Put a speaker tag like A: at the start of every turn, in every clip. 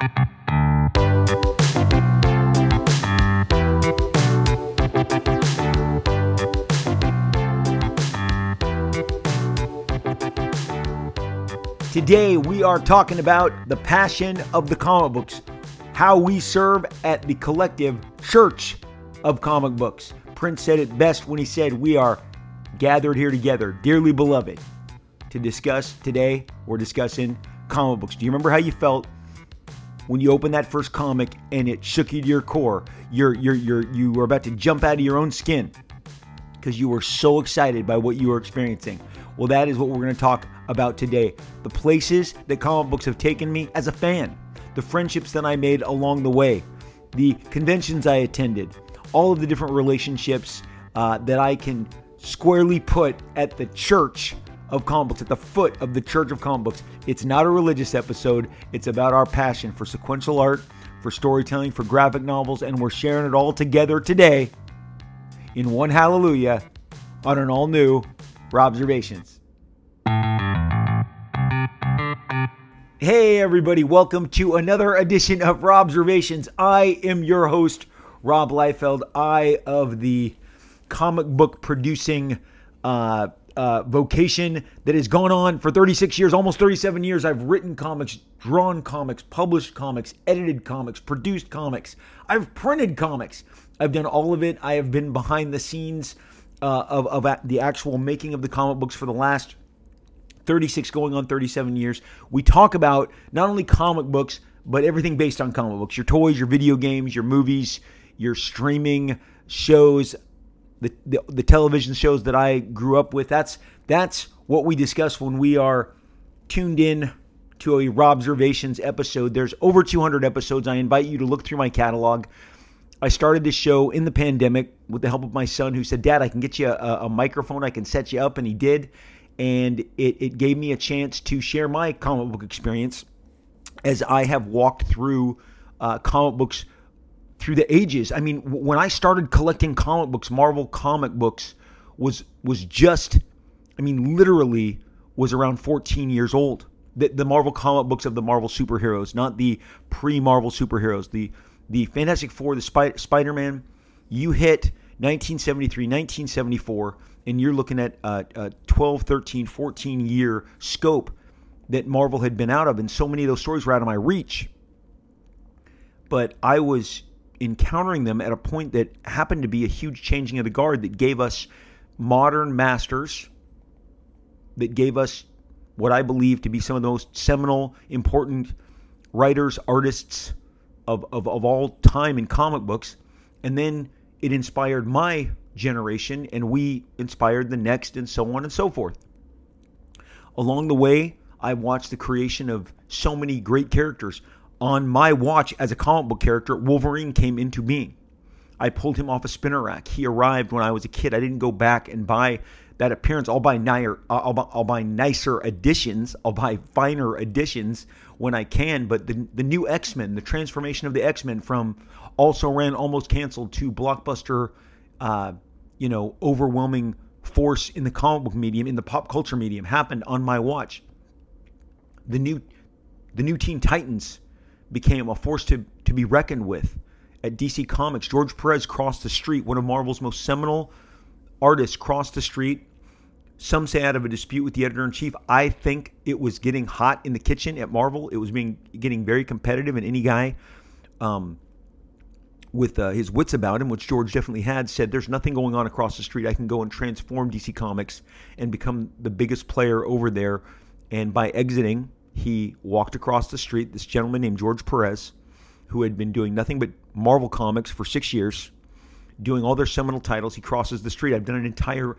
A: Today, we are talking about the passion of the comic books, how we serve at the collective church of comic books. Prince said it best when he said, We are gathered here together, dearly beloved, to discuss today. We're discussing comic books. Do you remember how you felt when you opened that first comic and it shook you to your core? You're, you're, you're, you were about to jump out of your own skin because you were so excited by what you were experiencing. Well, that is what we're going to talk about today. The places that comic books have taken me as a fan, the friendships that I made along the way, the conventions I attended, all of the different relationships uh, that I can squarely put at the church of comic books, at the foot of the church of comic books. It's not a religious episode, it's about our passion for sequential art, for storytelling, for graphic novels, and we're sharing it all together today in one hallelujah on an all new Robservations. Hey, everybody, welcome to another edition of Robservations. I am your host, Rob Liefeld. I of the comic book producing uh, uh, vocation that has gone on for 36 years, almost 37 years. I've written comics, drawn comics, published comics, edited comics, produced comics. I've printed comics. I've done all of it. I have been behind the scenes uh, of, of the actual making of the comic books for the last 36 going on 37 years. We talk about not only comic books, but everything based on comic books your toys, your video games, your movies, your streaming shows, the, the, the television shows that I grew up with. That's, that's what we discuss when we are tuned in to a Robservations episode. There's over 200 episodes. I invite you to look through my catalog. I started this show in the pandemic with the help of my son, who said, Dad, I can get you a, a microphone, I can set you up. And he did. And it, it gave me a chance to share my comic book experience as I have walked through uh, comic books through the ages. I mean, when I started collecting comic books, Marvel comic books was was just, I mean, literally was around 14 years old. The, the Marvel comic books of the Marvel superheroes, not the pre-Marvel superheroes, the the Fantastic Four, the Spy- Spider Man, you hit 1973, 1974, and you're looking at a, a 12, 13, 14 year scope that Marvel had been out of, and so many of those stories were out of my reach. But I was encountering them at a point that happened to be a huge changing of the guard that gave us modern masters, that gave us what I believe to be some of the most seminal, important writers, artists, of, of, of all time in comic books. And then it inspired my generation, and we inspired the next, and so on and so forth. Along the way, I watched the creation of so many great characters. On my watch as a comic book character, Wolverine came into being. I pulled him off a spinner rack. He arrived when I was a kid. I didn't go back and buy that appearance. I'll buy nicer, I'll, buy, I'll buy nicer editions. I'll buy finer editions when I can. But the the new X Men, the transformation of the X Men from also ran almost canceled to blockbuster, uh, you know, overwhelming force in the comic book medium, in the pop culture medium, happened on my watch. The new the new Teen Titans became a force to to be reckoned with at DC Comics. George Perez crossed the street, one of Marvel's most seminal artists crossed the street. Some say out of a dispute with the editor in chief. I think it was getting hot in the kitchen at Marvel. It was being getting very competitive, and any guy um, with uh, his wits about him, which George definitely had, said, "There's nothing going on across the street. I can go and transform DC Comics and become the biggest player over there." And by exiting, he walked across the street. This gentleman named George Perez who had been doing nothing but Marvel comics for six years, doing all their seminal titles. He crosses the street. I've done an entire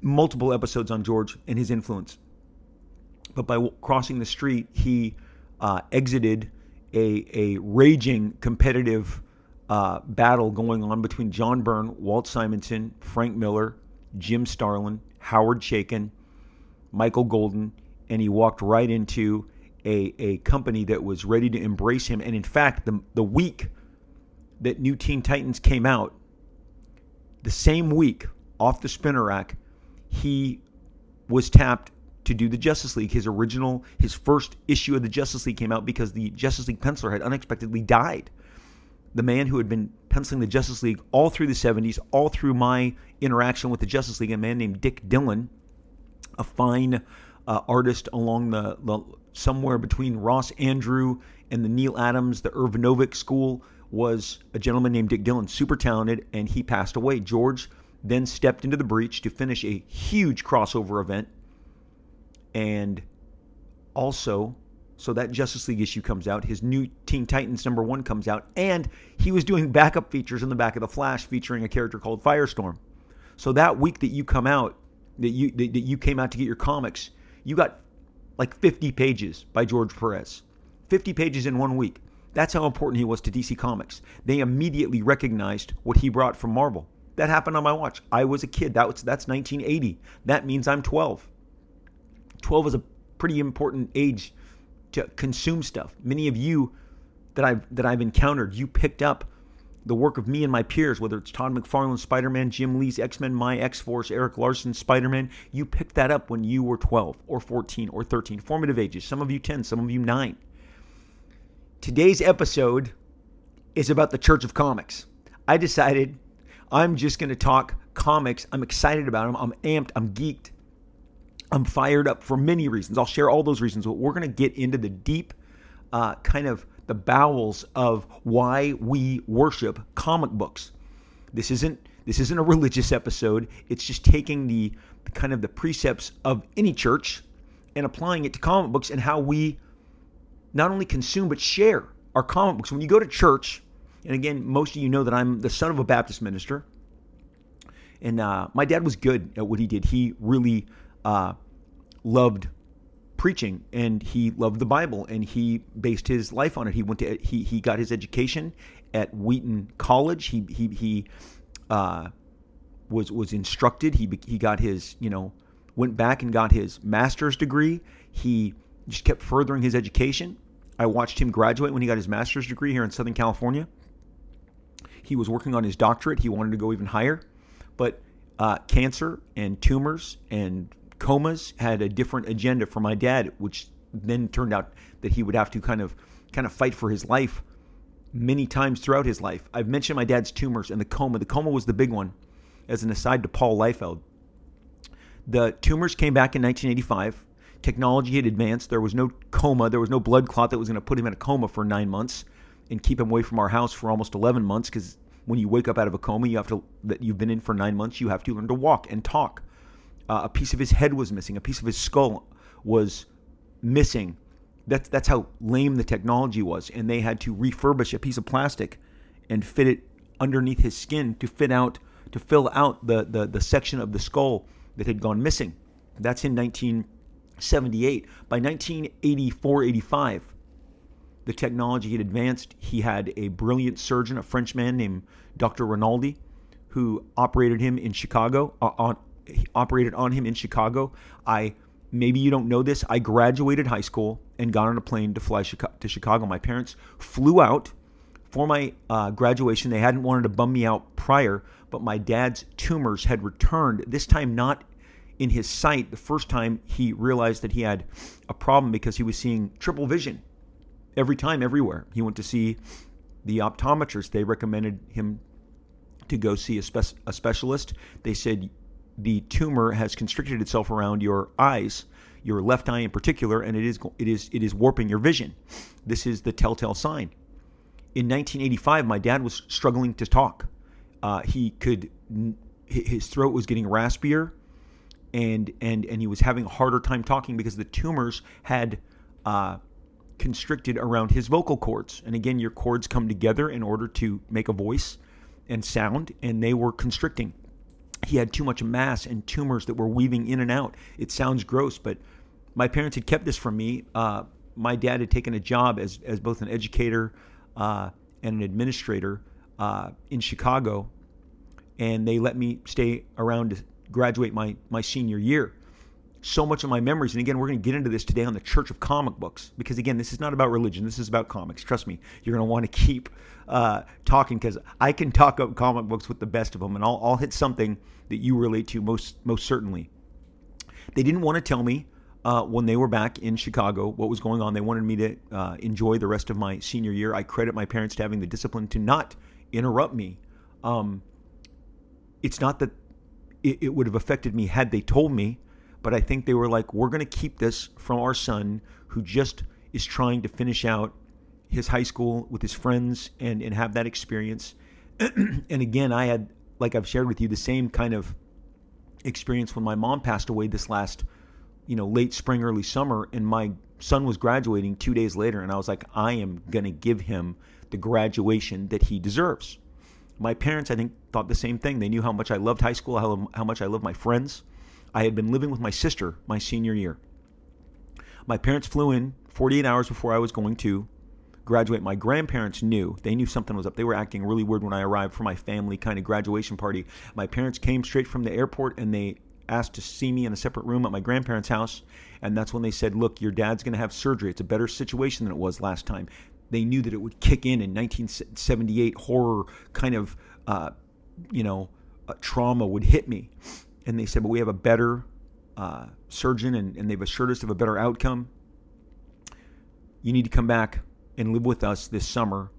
A: multiple episodes on George and his influence. But by crossing the street, he uh, exited a, a raging competitive uh, battle going on between John Byrne, Walt Simonson, Frank Miller, Jim Starlin, Howard Chaykin, Michael Golden, and he walked right into a, a company that was ready to embrace him. And in fact, the, the week that New Teen Titans came out, the same week off the spinner rack, he was tapped to do the Justice League. His original, his first issue of the Justice League came out because the Justice League penciler had unexpectedly died. The man who had been penciling the Justice League all through the 70s, all through my interaction with the Justice League, a man named Dick Dillon, a fine uh, artist along the, the somewhere between Ross Andru and the Neal Adams, the Irv Novick school, was a gentleman named Dick Dillon, super talented, and he passed away. George then stepped into the breach to finish a huge crossover event. And also, so that Justice League issue comes out. His new Teen Titans number one comes out. And he was doing backup features in the back of the Flash featuring a character called Firestorm. So that week that you come out, that you that you came out to get your comics, you got like 50 pages by George Perez. 50 pages in one week. That's how important he was to DC Comics. They immediately recognized what he brought from Marvel. That happened on my watch. I was a kid. That was that's 1980. That means I'm 12. 12 is a pretty important age to consume stuff. Many of you that I've that I've encountered, you picked up the work of me and my peers, whether it's Todd McFarlane, Spider Man, Jim Lee's X Men, My X Force, Erik Larsen, Spider Man, you picked that up when you were 12 or 14 or 13, formative ages. Some of you 10, some of you 9. Today's episode is about the Church of Comics. I decided I'm just going to talk comics. I'm excited about them. I'm amped. I'm geeked. I'm fired up for many reasons. I'll share all those reasons, but we're going to get into the deep uh, kind of the bowels of why we worship comic books. This isn't this isn't a religious episode. It's just taking the, kind of the precepts of any church and applying it to comic books and how we not only consume but share our comic books. When you go to church, and again, most of you know that I'm the son of a Baptist minister, and uh, my dad was good at what he did. He really uh, loved preaching and he loved the Bible and he based his life on it. He went to he he got his education at Wheaton College. He he he uh, was was instructed. He he got his you know went back and got his master's degree. He just kept furthering his education. I watched him graduate when he got his master's degree here in Southern California. He was working on his doctorate. He wanted to go even higher, but uh, cancer and tumors and comas had a different agenda for my dad, which then turned out that he would have to kind of kind of fight for his life many times throughout his life. I've mentioned my dad's tumors and the coma. The coma was the big one. As an aside to Paul Liefeld, the tumors came back in 1985. Technology had advanced. There was no coma. There was no blood clot that was going to put him in a coma for nine months and keep him away from our house for almost 11 months. Because when you wake up out of a coma, you have to that you've been in for nine months. You have to learn to walk and talk. Uh, a piece of his head was missing. A piece of his skull was missing. That's that's how lame the technology was, and they had to refurbish a piece of plastic and fit it underneath his skin to fit out to fill out the the, the section of the skull that had gone missing. That's in 1978. By 1984, 85, the technology had advanced. He had a brilliant surgeon, a Frenchman named Dr. Rinaldi, who operated him in Chicago uh, on operated on him in Chicago. I maybe you don't know this. I graduated high school and got on a plane to fly to Chicago. My parents flew out for my uh, graduation. They hadn't wanted to bum me out prior, but my dad's tumors had returned. This time, not in his sight. The first time he realized that he had a problem because he was seeing triple vision every time, everywhere. He went to see the optometrist. They recommended him to go see a, spe- a specialist. They said the tumor has constricted itself around your eyes, your left eye in particular, and it is it is it is warping your vision. This is the telltale sign. In 1985, my dad was struggling to talk. Uh, he could his throat was getting raspier, and and and he was having a harder time talking because the tumors had. Uh, constricted around his vocal cords. And again, your cords come together in order to make a voice and sound, and they were constricting he had too much mass and tumors that were weaving in and out. It sounds gross, but my parents had kept this from me. Uh, my dad had taken a job as, as both an educator uh, and an administrator uh, in Chicago, and they let me stay around to graduate my, my senior year so much of my memories. And again, we're going to get into this today on the Church of Comic Books because again, this is not about religion. This is about comics. Trust me, you're going to want to keep uh, talking because I can talk about comic books with the best of them, and I'll, I'll hit something that you relate to most most certainly. They didn't want to tell me uh, when they were back in Chicago, what was going on. They wanted me to uh, enjoy the rest of my senior year. I credit my parents to having the discipline to not interrupt me. Um, it's not that it, it would have affected me had they told me, but I think they were like, we're going to keep this from our son who just is trying to finish out his high school with his friends and, and have that experience. and again, I had, like I've shared with you, the same kind of experience when my mom passed away this last you know, late spring, early summer, and my son was graduating two days later, and I was like, I am going to give him the graduation that he deserves. My parents, I think, thought the same thing. They knew how much I loved high school, how, how much I loved my friends. I had been living with my sister my senior year. My parents flew in 48 hours before I was going to graduate. My grandparents knew. They knew something was up. They were acting really weird when I arrived for my family kind of graduation party. My parents came straight from the airport and they asked to see me in a separate room at my grandparents' house. And that's when they said, Look, your dad's going to have surgery. It's a better situation than it was last time. They knew that it would kick in in 1978, horror kind of, uh, you know, uh, trauma would hit me. And they said, But we have a better uh, surgeon and, and they've assured us of a better outcome. You need to come back and live with us this summer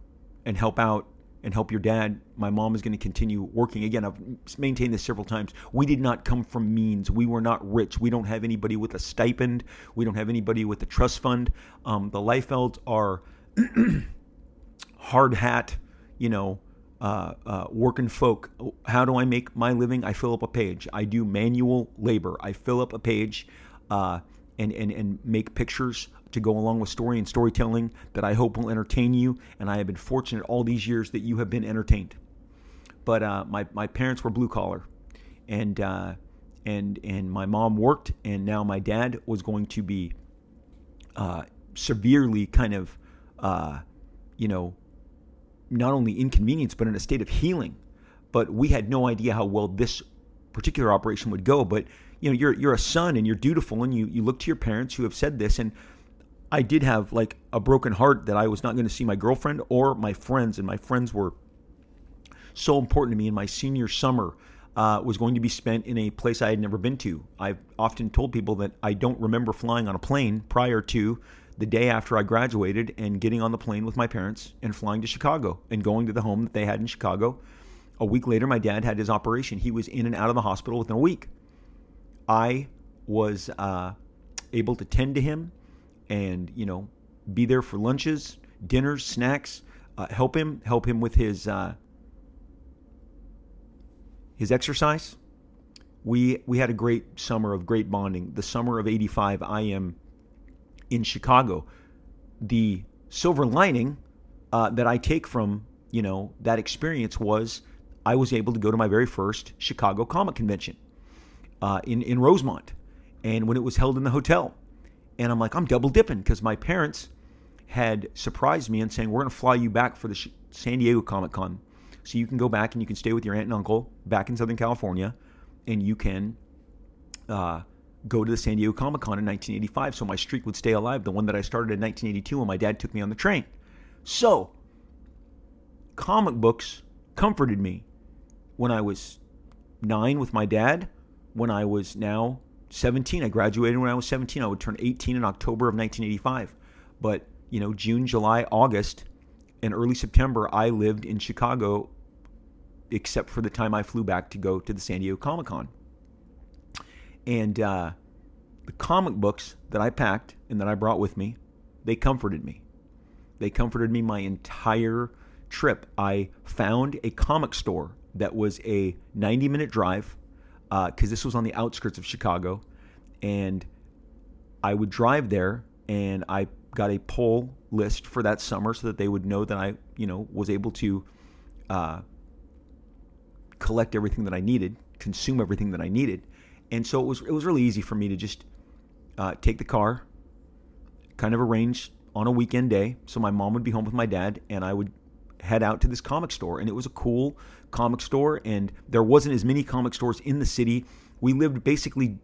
A: and help out and help your dad. My mom is going to continue working. Again, I've maintained this several times. We did not come from means. We were not rich. We don't have anybody with a stipend. We don't have anybody with a trust fund. Um, the Liefelds are hard hat, you know, uh, uh, working folk. How do I make my living? I fill up a page. I do manual labor. I fill up a page uh, and, and, and make pictures to go along with story and storytelling that I hope will entertain you. And I have been fortunate all these years that you have been entertained. But uh, my, my parents were blue collar, and uh, and and my mom worked, and now my dad was going to be uh, severely kind of, you know, not only inconvenienced but in a state of healing. But we had no idea how well this particular operation would go. But you know, you're you're a son and you're dutiful, and you you look to your parents who have said this, and I did have like a broken heart that I was not going to see my girlfriend or my friends, and my friends were so important to me. And my senior summer uh, was going to be spent in a place I had never been to. I've often told people that I don't remember flying on a plane prior to the day after I graduated and getting on the plane with my parents and flying to Chicago and going to the home that they had in Chicago. A week later, my dad had his operation. He was in and out of the hospital within a week. I was uh, able to tend to him and you know be there for lunches, dinners, snacks, uh, help him help him with his uh, his exercise. We we had a great summer of great bonding. The summer of '85, I am in Chicago. The silver lining uh, that I take from you know that experience was I was able to go to my very first Chicago Comic Convention uh, in in Rosemont, and when it was held in the hotel, and I'm like, I'm double dipping because my parents had surprised me and saying, We're going to fly you back for the San Diego Comic Con. So you can go back and you can stay with your aunt and uncle back in Southern California and you can uh, go to the San Diego Comic Con in 1985 so my streak would stay alive, the one that I started in 1982 when my dad took me on the train. So, comic books comforted me when I was nine with my dad, when I was now 17. I graduated when I was 17. I would turn 18 in October of 1985. But, you know, June, July, August, and early September, I lived in Chicago, except for the time I flew back to go to the San Diego Comic Con. And uh, the comic books that I packed and that I brought with me, they comforted me. They comforted me my entire trip. I found a comic store that was a 90 minute drive because uh, this was on the outskirts of Chicago, and I would drive there, and I got a pull list for that summer so that they would know that I, you know, was able to uh, collect everything that I needed, consume everything that I needed, and so it was it was really easy for me to just uh, take the car, kind of arrange on a weekend day, so my mom would be home with my dad, and I would head out to this comic store, and it was a cool comic store, and there wasn't as many comic stores in the city. We lived basically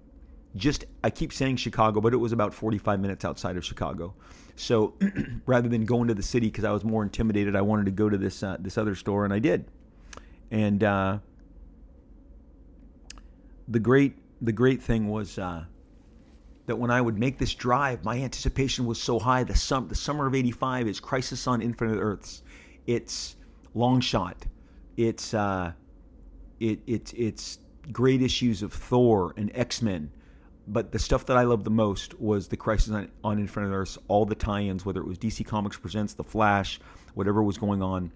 A: just I keep saying Chicago, but it was about 45 minutes outside of Chicago. So rather than going to the city because I was more intimidated, I wanted to go to this uh, this other store, and I did. And uh, the great the great thing was uh, that when I would make this drive, my anticipation was so high. The, sum, the summer of 85 is Crisis on Infinite Earths. It's Longshot. It's, uh, it, it, it's great issues of Thor and X Men. But the stuff that I loved the most was the Crisis on, on Infinite Earths, all the tie ins, whether it was DC Comics Presents, The Flash, whatever was going on.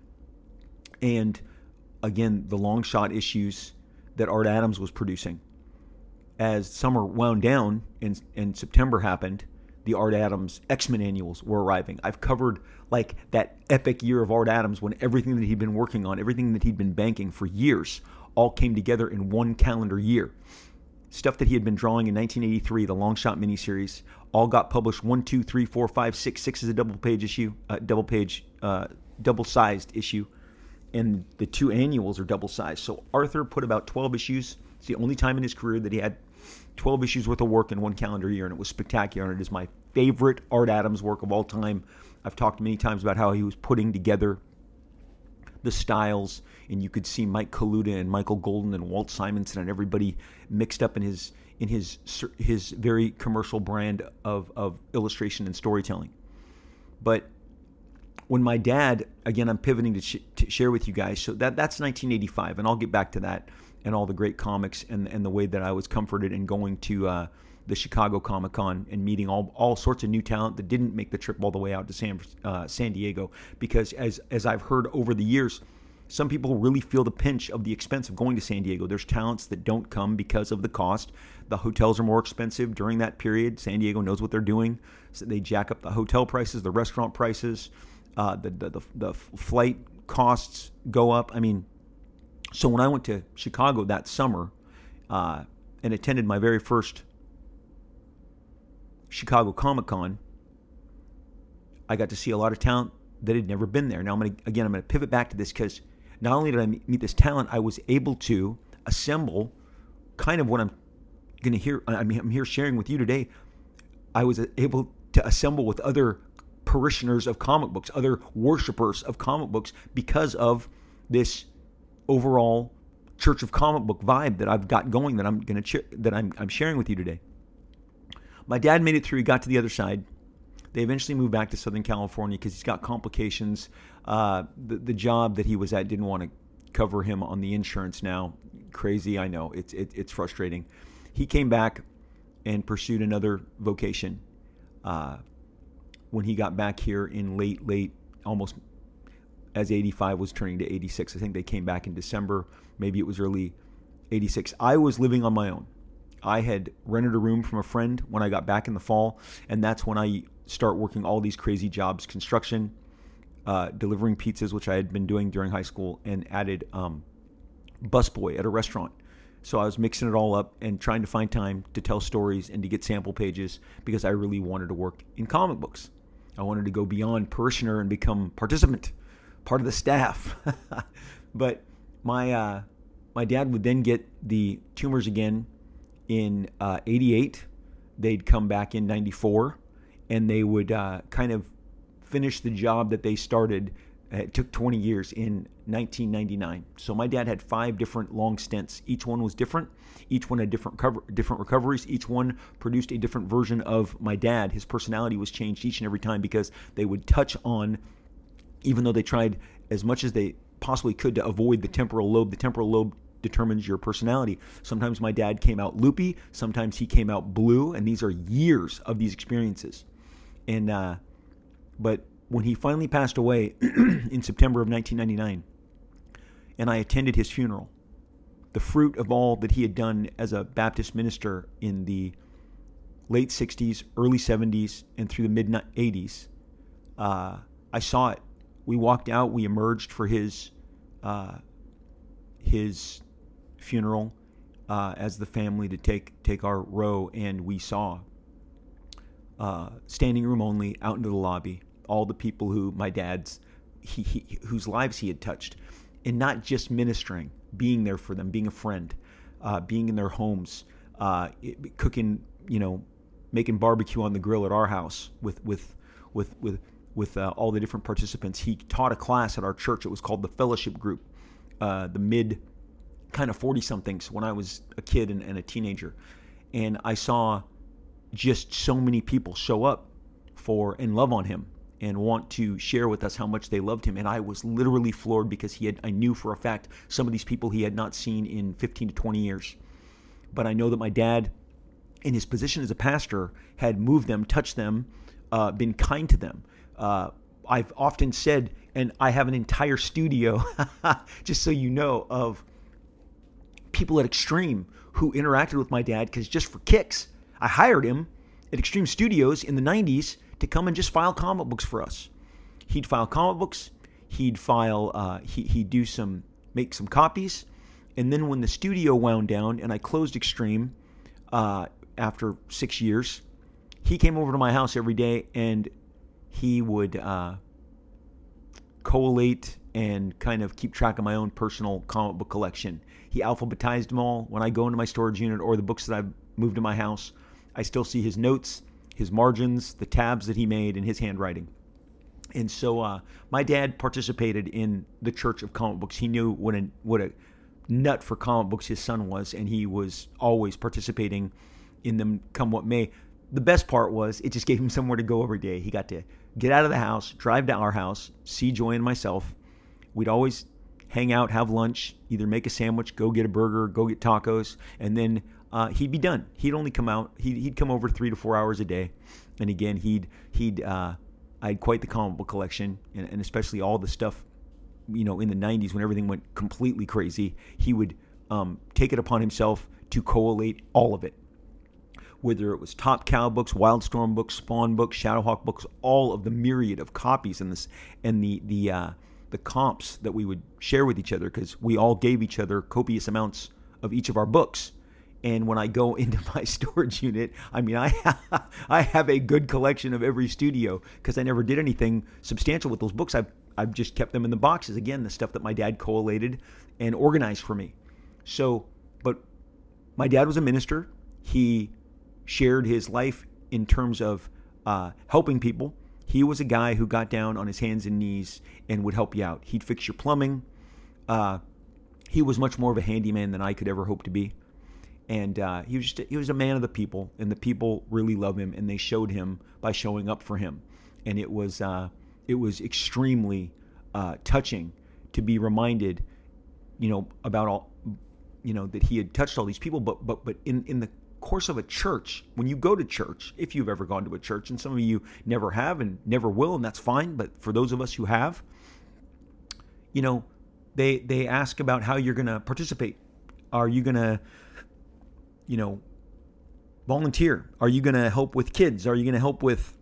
A: And again, the Longshot issues that Art Adams was producing. As summer wound down and, and September happened, the Art Adams X Men annuals were arriving. I've covered like that epic year of Art Adams when everything that he'd been working on, everything that he'd been banking for years, all came together in one calendar year. Stuff that he had been drawing in 1983, the Longshot miniseries, all got published one, two, three, four, five, six. Six is a double page issue, uh, double page, uh, double sized issue, and the two annuals are double sized. So Arthur put about 12 issues. It's the only time in his career that he had 12 issues worth of work in one calendar year, and it was spectacular. And it is my favorite Art Adams work of all time. I've talked many times about how he was putting together the styles, and you could see Mike Kaluta and Michael Golden and Walt Simonson and everybody mixed up in his in his his very commercial brand of of illustration and storytelling. But when my dad, again, I'm pivoting to, sh- to share with you guys. So that that's 1985, and I'll get back to that and all the great comics and and the way that I was comforted in going to. Uh, the Chicago Comic Con and meeting all, all sorts of new talent that didn't make the trip all the way out to San uh, San Diego because as as I've heard over the years, some people really feel the pinch of the expense of going to San Diego. There's talents that don't come because of the cost. The hotels are more expensive during that period. San Diego knows what they're doing, so they jack up the hotel prices, the restaurant prices, uh, the, the, the the flight costs go up. I mean, so when I went to Chicago that summer uh, and attended my very first Chicago Comic Con, I got to see a lot of talent that had never been there. Now I'm gonna again I'm gonna pivot back to this because not only did I meet this talent, I was able to assemble kind of what I'm gonna hear. I mean I'm here sharing with you today. I was able to assemble with other parishioners of comic books, other worshipers of comic books because of this overall church of comic book vibe that I've got going that I'm gonna that I'm I'm sharing with you today. My dad made it through. He got to the other side. They eventually moved back to Southern California because he's got complications. Uh, the, the job that he was at didn't want to cover him on the insurance now. Crazy, I know. It's, it, it's frustrating. He came back and pursued another vocation. Uh, when he got back here in late, late, almost as 85 was turning to 86. I think they came back in December. Maybe it was early 86. I was living on my own. I had rented a room from a friend when I got back in the fall, and that's when I start working all these crazy jobs: construction, uh, delivering pizzas, which I had been doing during high school, and added um, busboy at a restaurant. So I was mixing it all up and trying to find time to tell stories and to get sample pages because I really wanted to work in comic books. I wanted to go beyond parishioner and become participant, part of the staff. but my uh, my dad would then get the tumors again in uh, 88. They'd come back in 94 and they would uh, kind of finish the job that they started. It took 20 years in 1999. So my dad had five different long stints. Each one was different. Each one had different cover, different recoveries. Each one produced a different version of my dad. His personality was changed each and every time because they would touch on, even though they tried as much as they possibly could to avoid the temporal lobe. The temporal lobe determines your personality. Sometimes my dad came out loopy, sometimes he came out blue, and these are years of these experiences. And uh, but when he finally passed away in September of 1999, and I attended his funeral, the fruit of all that he had done as a Baptist minister in the late 60s, early 70s, and through the mid 80s, uh, I saw it. We walked out, we emerged for his uh, his funeral uh, as the family to take take our row, and we saw uh, standing room only out into the lobby all the people who my dad's he, he, whose lives he had touched, and not just ministering, being there for them, being a friend, uh, being in their homes, uh, cooking, you know, making barbecue on the grill at our house with with with with with uh, all the different participants. He taught a class at our church. It was called the Fellowship Group, uh, the mid kind of 40 somethings when I was a kid and, and, a teenager. And I saw just so many people show up for and love on him and want to share with us how much they loved him. And I was literally floored because he had I knew for a fact some of these people he had not seen in 15 to 20 years. But I know that my dad, in his position as a pastor, had moved them, touched them, uh, been kind to them. Uh, I've often said, and I have an entire studio, just so you know, of people at Extreme who interacted with my dad because just for kicks, I hired him at Extreme Studios in the 90s to come and just file comic books for us. He'd file comic books, he'd file, uh, he, he'd do some, make some copies. And then when the studio wound down and I closed Extreme uh, after six years, he came over to my house every day and he would uh, collate and kind of keep track of my own personal comic book collection. He alphabetized them all. When I go into my storage unit or the books that I've moved to my house, I still see his notes, his margins, the tabs that he made, and his handwriting. And so uh, my dad participated in the Church of Comic Books. He knew what a what a nut for comic books his son was, and he was always participating in them, come what may. The best part was it just gave him somewhere to go every day. He got to get out of the house, drive to our house, see Joy and myself. We'd always hang out, have lunch, either make a sandwich, go get a burger, go get tacos, and then uh, he'd be done. He'd only come out. He'd, he'd come over three to four hours a day, and again, he'd he'd uh, I had quite the comic book collection, and, and especially all the stuff, you know, in the '90s when everything went completely crazy. He would um, take it upon himself to collate all of it whether it was Top Cow books, Wildstorm books, Spawn books, Shadowhawk books, all of the myriad of copies and this and the the uh, the comps that we would share with each other because we all gave each other copious amounts of each of our books. And when I go into my storage unit, I mean, I have, I have a good collection of every studio because I never did anything substantial with those books. I've I've just kept them in the boxes. Again, the stuff that my dad collated and organized for me. So, but my dad was a minister. He shared his life in terms of uh, helping people. He was a guy who got down on his hands and knees and would help you out. He'd fix your plumbing. Uh, he was much more of a handyman than I could ever hope to be. And uh, he was just he was a man of the people, and the people really love him, and they showed him by showing up for him. And it was uh, it was extremely uh, touching to be reminded, you know, about all, you know, that he had touched all these people, but but but in in the course of a church, when you go to church, if you've ever gone to a church, and some of you never have and never will, and that's fine, but for those of us who have, you know, they they ask about how you're going to participate. Are you going to, you know, volunteer? Are you going to help with kids? Are you going to help with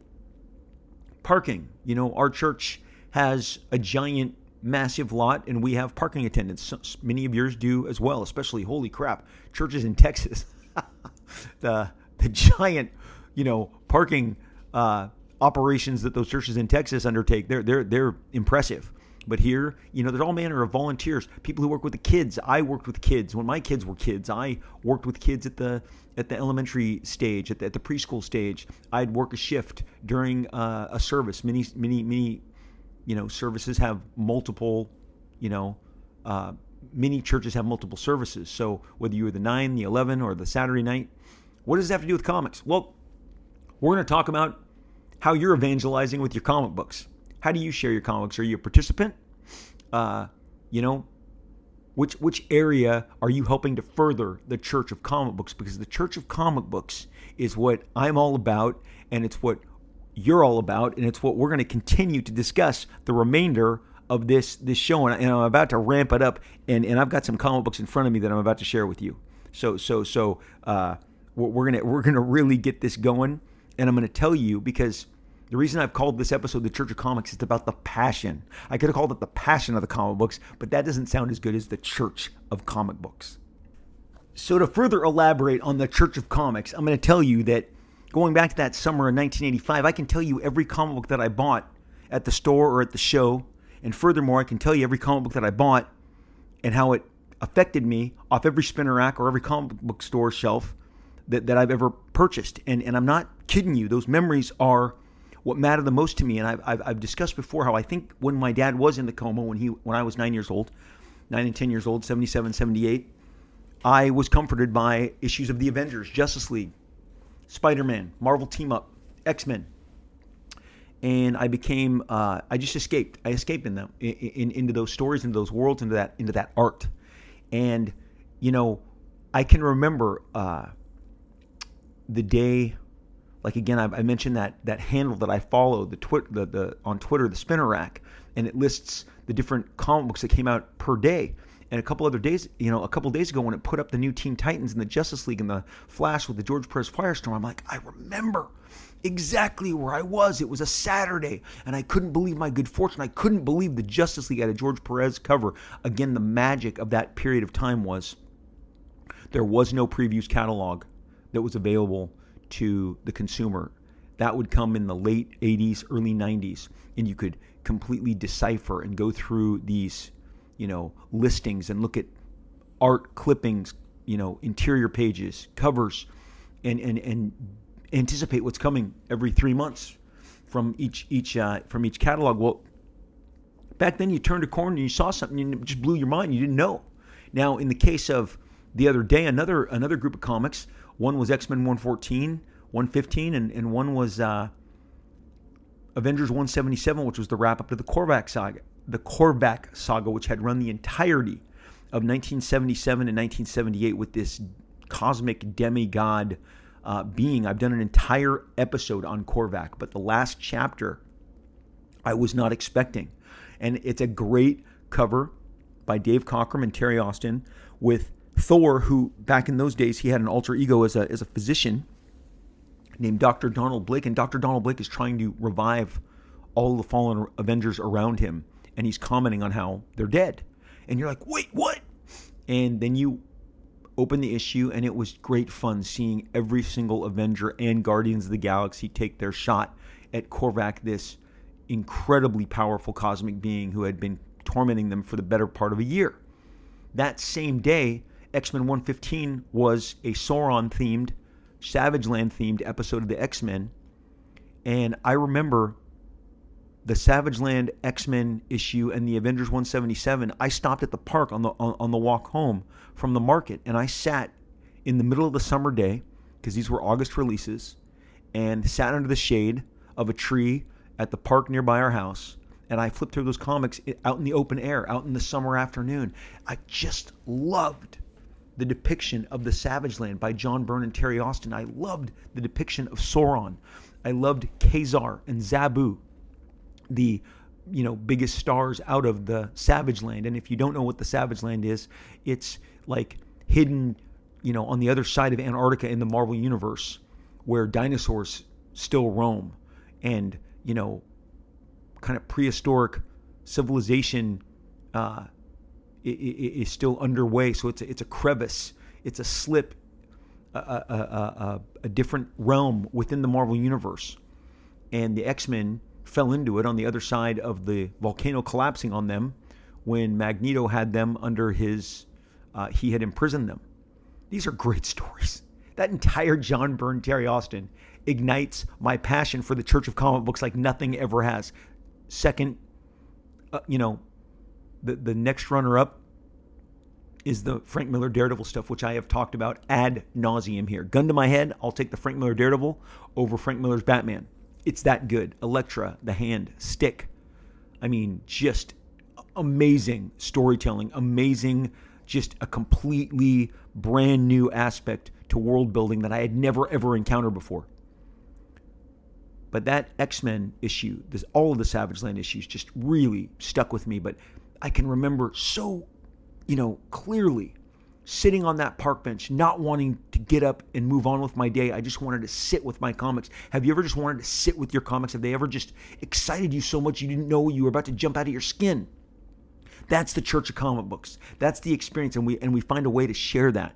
A: parking? You know, our church has a giant massive lot and we have parking attendants. Many of yours do as well, especially holy crap, churches in Texas the the giant, you know, parking uh, operations that those churches in Texas undertake. They're they're they're impressive. But here, you know, there's all manner of volunteers, people who work with the kids. I worked with kids when my kids were kids. I worked with kids at the at the elementary stage, at the, at the preschool stage. I'd work a shift during uh, a service. Many many many, you know, services have multiple, you know, uh, many churches have multiple services. So whether you were the 9, the 11, or the Saturday night, what does that have to do with comics? Well, we're going to talk about how you're evangelizing with your comic books. How do you share your comics? Are you a participant? Uh, you know, which which area are you helping to further the Church of Comic Books? Because the Church of Comic Books is what I'm all about, and it's what you're all about, and it's what we're going to continue to discuss the remainder of this this show, and, I'm about to ramp it up, and, and I've got some comic books in front of me that I'm about to share with you. So so so uh, we're, gonna we're gonna really get this going, and I'm gonna tell you because the reason I've called this episode the Church of Comics is about the passion. I could have called it the passion of the comic books, but that doesn't sound as good as the Church of Comic Books. So to further elaborate on the Church of Comics, I'm to tell you that going back to that summer in 1985, I can tell you every comic book that I bought at the store or at the show and furthermore, I can tell you every comic book that I bought and how it affected me off every spinner rack or every comic book store shelf that, that I've ever purchased. And, and I'm not kidding you. Those memories are what matter the most to me. And I've, I've, I've discussed before how I think when my dad was in the coma, when, he, when I was nine years old, nine and 10 years old, 77, 78, I was comforted by issues of the Avengers, Justice League, Spider Man, Marvel Team Up, X Men. And I became, uh, I just escaped. I escaped in them, in, in, into those stories, into those worlds, into that, into that art. And, you know, I can remember uh, the day, like again, I, I, mentioned that that handle that I follow, the, twit, the the on Twitter, the spinner rack, and it lists the different comic books that came out per day. And a couple other days, you know, a couple days ago when it put up the new Teen Titans and the Justice League and the Flash with the George Perez Firestorm, I'm like, I remember exactly where I was. It was a Saturday, and I couldn't believe my good fortune. I couldn't believe the Justice League had a George Perez cover. Again, the magic of that period of time was there was no previews catalog that was available to the consumer. That would come in the late 80s, early 90s, and you could completely decipher and go through these you know, listings and look at art clippings, you know, interior pages, covers, and and and anticipate what's coming every three months from each each uh, from each catalog. Well, back then you turned a corner and you saw something and it just blew your mind. You didn't know. Now, in the case of the other day, another another group of comics. One was X Men 114, 115, and and one was uh, Avengers 177, which was the wrap up to the Korvac saga the Korvac saga, which had run the entirety of 1977 and 1978 with this cosmic demigod uh, being. I've done an entire episode on Korvac, but the last chapter I was not expecting. And it's a great cover by Dave Cockrum and Terry Austin with Thor, who back in those days he had an alter ego as a, as a physician named Dr. Donald Blake, and Dr. Donald Blake is trying to revive all the fallen Avengers around him and he's commenting on how they're dead. And you're like, wait, what? And then you open the issue, and it was great fun seeing every single Avenger and Guardians of the Galaxy take their shot at Korvac, this incredibly powerful cosmic being who had been tormenting them for the better part of a year. That same day, X Men 115 was a Sauron themed, Savage Land themed episode of the X Men. And I remember the Savage Land X Men issue and the Avengers 177, I stopped at the park on the on, on the walk home from the market, and I sat in the middle of the summer day because these were August releases, and sat under the shade of a tree at the park nearby our house. And I flipped through those comics out in the open air, out in the summer afternoon. I just loved the depiction of the Savage Land by John Byrne and Terry Austin. I loved the depiction of Sauron. I loved Ka-Zar and Zabu the you know biggest stars out of the savage land and if you don't know what the savage land is it's like hidden you know on the other side of antarctica in the marvel universe where dinosaurs still roam and you know kind of prehistoric civilization uh, is still underway so it's a, it's a crevice it's a slip a, a, a, a different realm within the marvel universe and the x-men fell into it on the other side of the volcano collapsing on them when Magneto had them under his, uh, he had imprisoned them. These are great stories. That entire John Byrne, Terry Austin ignites my passion for the Church of Comic Books like nothing ever has. Second, uh, you know, the, the next runner up is the Frank Miller Daredevil stuff, which I have talked about ad nauseum here. Gun to my head, I'll take the Frank Miller Daredevil over Frank Miller's Batman it's that good. Elektra, the hand, stick. I mean, just amazing storytelling, amazing, just a completely brand new aspect to world building that I had never ever encountered before. But that X Men issue, this, all of the Savage Land issues, just really stuck with me. But I can remember so, you know, clearly sitting on that park bench, not wanting to get up and move on with my day. I just wanted to sit with my comics. Have you ever just wanted to sit with your comics? Have they ever just excited you so much you didn't know you were about to jump out of your skin? That's the church of comic books. That's the experience, and we and we find a way to share that.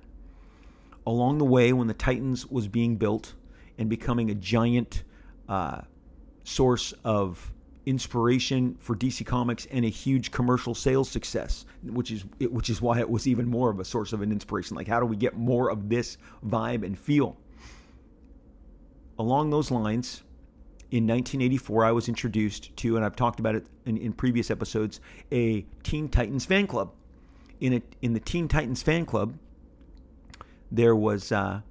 A: Along the way, when the Titans was being built and becoming a giant uh, source of inspiration for DC Comics and a huge commercial sales success, which is which is why it was even more of a source of an inspiration. Like, how do we get more of this vibe and feel? Along those lines, in 1984, I was introduced to, and I've talked about it in, in previous episodes, a Teen Titans fan club. In a, in the Teen Titans fan club, there was uh,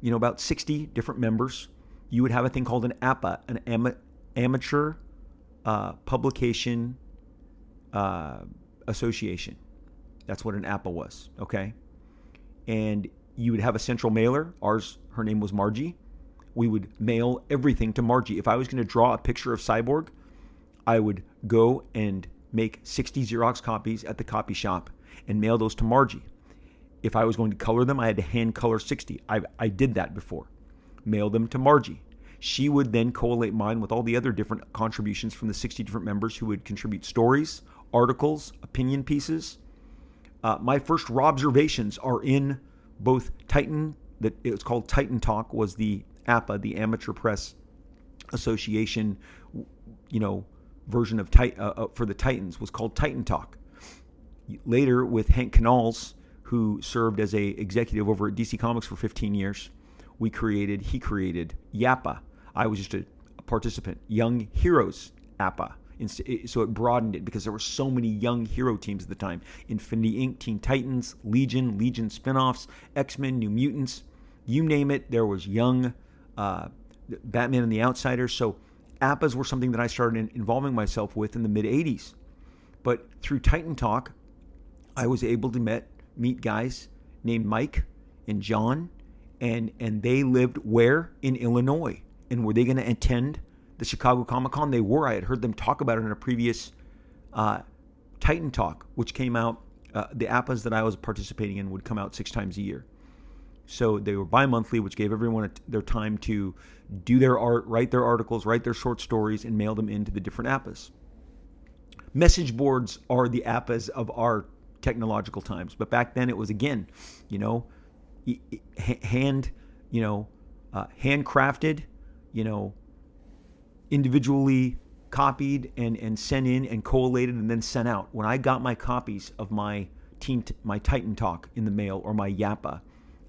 A: you know, about 60 different members. You would have a thing called an APA, an ama- amateur uh, publication uh, association. That's what an APA was, okay? And you would have a central mailer. Ours, her name was Margie. We would mail everything to Margie. If I was going to draw a picture of Cyborg, I would go and make 60 Xerox copies at the copy shop and mail those to Margie. If I was going to color them, I had to hand color 60. I, I did that before. Mail them to Margie. She would then collate mine with all the other different contributions from the 60 different members who would contribute stories, articles, opinion pieces. Uh, my first observations are in both Titan, that it was called Titan Talk, was the APA, the Amateur Press Association, you know, version of Titan uh, uh, for the Titans was called Titan Talk. Later, with Hank Kanalz, who served as a executive over at DC Comics for 15 years, we created. He created Yappa. I was just a, a participant. Young Heroes APA. So it broadened it because there were so many young hero teams at the time. Infinity Inc., Teen Titans, Legion, Legion spinoffs, X Men, New Mutants, you name it. There was young uh, Batman and the Outsiders. So APAs were something that I started involving myself with in the mid 80s. But through Titan Talk, I was able to met, meet guys named Mike and John, and, and they lived where? In Illinois. And were they going to attend the Chicago Comic Con? They were. I had heard them talk about it in a previous uh, Titan Talk, which came out, uh, the APAs that I was participating in would come out six times a year. So they were bi monthly, which gave everyone their time to do their art, write their articles, write their short stories, and mail them into the different APAs. Message boards are the APAs of our technological times, but back then it was again, you know, hand, you know, uh, handcrafted, you know, individually copied and and sent in and collated and then sent out. When I got my copies of my teen, my Titan Talk in the mail or my Yappa,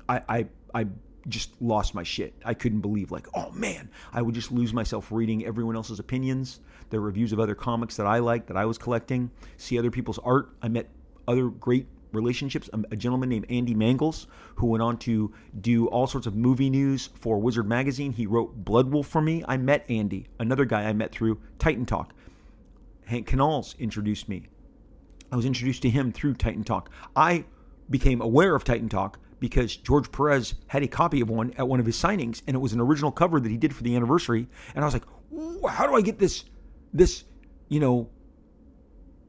A: I, I, I just lost my shit. I couldn't believe, like, oh man, I would just lose myself reading everyone else's opinions, their reviews of other comics that I liked, that I was collecting, see other people's art. I met other great relationships. A gentleman named Andy Mangels, who went on to do all sorts of movie news for Wizard Magazine. He wrote Bloodwulf for me. I met Andy, another guy I met through Titan Talk. Hank Kanalz introduced me. I was introduced to him through Titan Talk. I became aware of Titan Talk because George Perez had a copy of one at one of his signings, and it was an original cover that he did for the anniversary. And I was like, how do I get this, this, you know,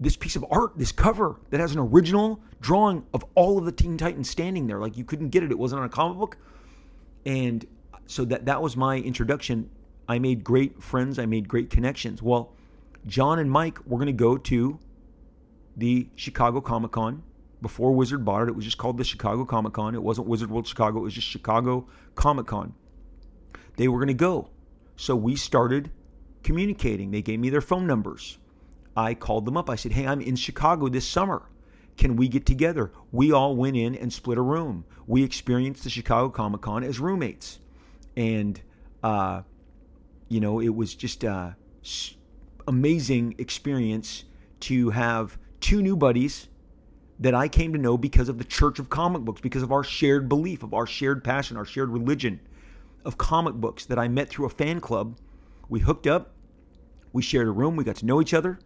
A: this piece of art, this cover that has an original drawing of all of the Teen Titans standing there? Like you couldn't get it; it wasn't on a comic book. And so that that was my introduction. I made great friends. I made great connections. Well, John and Mike were going to go to the Chicago Comic Con before Wizard bought it, it was just called the Chicago Comic Con. It wasn't Wizard World Chicago, it was just Chicago Comic Con. They were going to go. So we started communicating. They gave me their phone numbers. I called them up. I said, Hey, I'm in Chicago this summer. Can we get together? We all went in and split a room. We experienced the Chicago Comic Con as roommates. And, uh, you know, it was just a amazing experience to have two new buddies that I came to know because of the Church of Comic Books, because of our shared belief, of our shared passion, our shared religion of comic books that I met through a fan club. We hooked up, we shared a room, we got to know each other.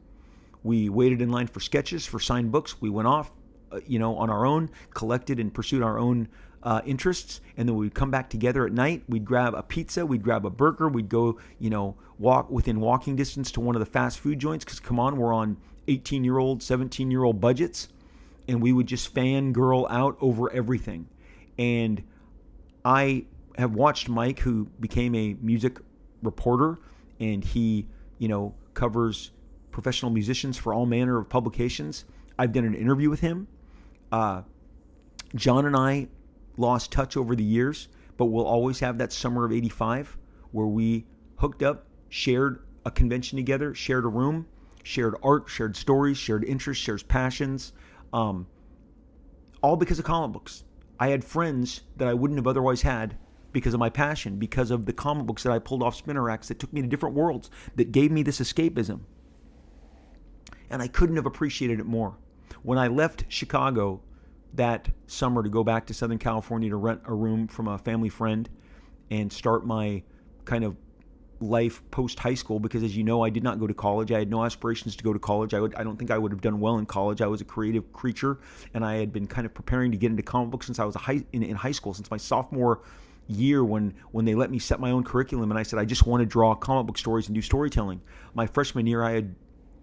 A: We waited in line for sketches, for signed books. We went off, uh, you know, on our own, collected and pursued our own uh, interests, and then we'd come back together at night. We'd grab a pizza, we'd grab a burger, we'd go, you know, walk within walking distance to one of the fast food joints. Because come on, we're on 18 year old, 17 year old budgets and we would just fangirl out over everything. And I have watched Mike, who became a music reporter, and he, you know, covers professional musicians for all manner of publications. I've done an interview with him. Uh, John and I lost touch over the years, but we'll always have that summer of 85 where we hooked up, shared a convention together, shared a room, shared art, shared stories, shared interests, shared passions. Um, all because of comic books. I had friends that I wouldn't have otherwise had because of my passion, because of the comic books that I pulled off spinner racks that took me to different worlds, that gave me this escapism. And I couldn't have appreciated it more. When I left Chicago that summer to go back to Southern California to rent a room from a family friend, and start my kind of life post high school because as you know I did not go to college. I had no aspirations to go to college. I would I don't think I would have done well in college. I was a creative creature and I had been kind of preparing to get into comic books since I was high in, in high school since my sophomore year when when they let me set my own curriculum and I said I just want to draw comic book stories and do storytelling. My freshman year I had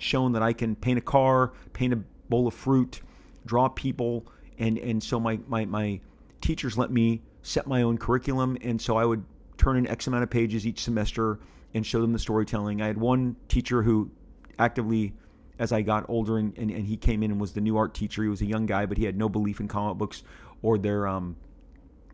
A: shown that I can paint a car paint a bowl of fruit draw people and and so my my, my teachers let me set my own curriculum and so I would turn in X amount of pages each semester and show them the storytelling. I had one teacher who actively, as I got older, and, and, and, he came in and was the new art teacher. He was a young guy, but he had no belief in comic books or their um,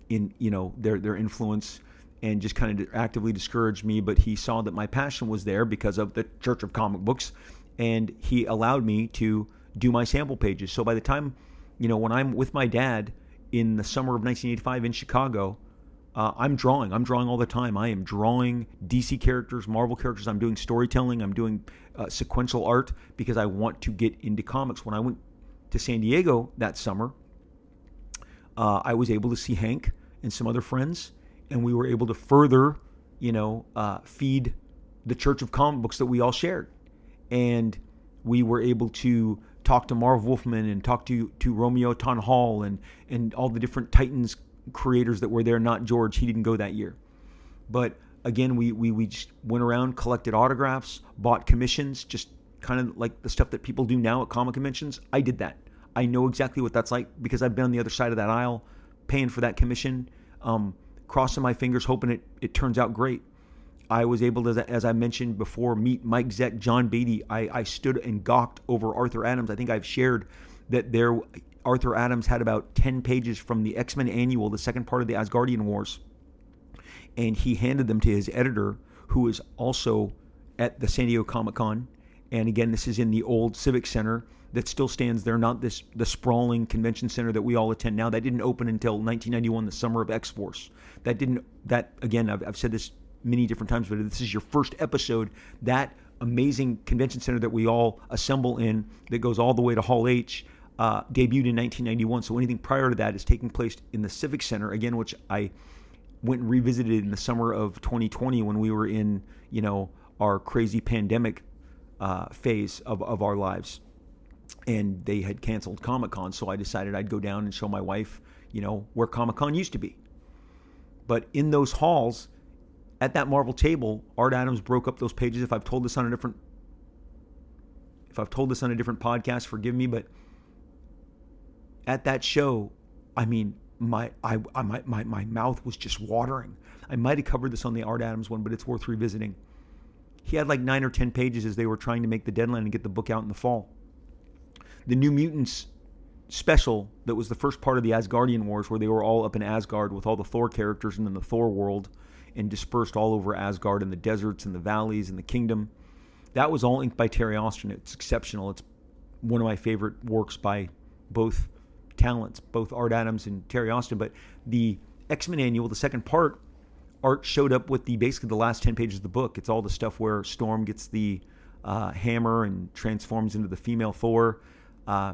A: in you know their their influence, and just kind of actively discouraged me. But he saw that my passion was there because of the Church of Comic Books, and he allowed me to do my sample pages. So by the time, you know, when I'm with my dad in the summer of 1985 in Chicago uh, I'm drawing. I'm drawing all the time. I am drawing DC characters, Marvel characters. I'm doing storytelling. I'm doing uh, sequential art because I want to get into comics. When I went to San Diego that summer, uh, I was able to see Hank and some other friends, and we were able to further, you know, uh, feed the Church of Comic Books that we all shared, and we were able to talk to Marv Wolfman and talk to to Romeo Tanghal and and all the different Titans creators that were there, not George. He didn't go that year. But again, we, we, we just went around, collected autographs, bought commissions, just kind of like the stuff that people do now at comic conventions. I did that. I know exactly what that's like because I've been on the other side of that aisle paying for that commission, um, crossing my fingers, hoping it, it turns out great. I was able to, as I mentioned before, meet Mike Zeck, John Beatty. I, I stood and gawked over Arthur Adams. I think I've shared that there Arthur Adams had about 10 pages from the X Men Annual, the second part of the Asgardian Wars, and he handed them to his editor, who is also at the San Diego Comic Con. And again, this is in the old Civic Center that still stands there, not this the sprawling convention center that we all attend now. That didn't open until 1991, the summer of X Force. That didn't. That again, I've, I've said this many different times, but this is your first episode. That amazing convention center that we all assemble in, that goes all the way to Hall H uh, debuted in 1991. So anything prior to that is taking place in the Civic Center again, which I went and revisited in the summer of 2020 when we were in you know our crazy pandemic uh, phase of, of our lives and they had canceled Comic Con, so I decided I'd go down and show my wife, you know, where Comic Con used to be. But in those halls, at that Marvel table, Art Adams broke up those pages. If I've told this on a different, if I've told this on a different podcast, forgive me, but at that show, I mean, my I, I my, my my mouth was just watering. I might have covered this on the Art Adams one, but it's worth revisiting. He had like nine or ten pages as they were trying to make the deadline and get the book out in the fall. The New Mutants special that was the first part of the Asgardian Wars, where they were all up in Asgard with all the Thor characters and in the Thor world, and dispersed all over Asgard in the deserts and the valleys and the kingdom. That was all inked by Terry Austin. It's exceptional. It's one of my favorite works by both talents, both Art Adams and Terry Austin. But the X Men annual, the second part, Art showed up with the basically the last ten pages of the book. It's all the stuff where Storm gets the uh, hammer and transforms into the female Thor. Uh,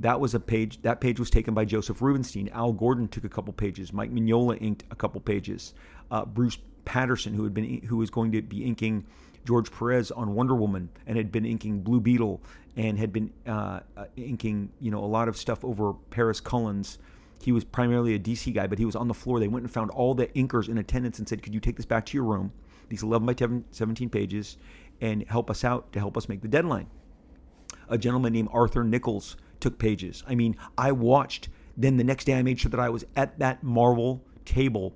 A: that was a page. That page was taken by Josef Rubinstein. Al Gordon took a couple pages. Mike Mignola inked a couple pages. Uh, Bruce Patterson, who had been who was going to be inking George Perez on Wonder Woman and had been inking Blue Beetle and had been uh, uh, inking you know a lot of stuff over Paris Cullins. He was primarily a DC guy, but he was on the floor. They went and found all the inkers in attendance and said, "Could you take this back to your room, these 11 by 17 pages, and help us out to help us make the deadline?" A gentleman named Arthur Nichols took pages. I mean, I watched. Then the next day, I made sure that I was at that Marvel table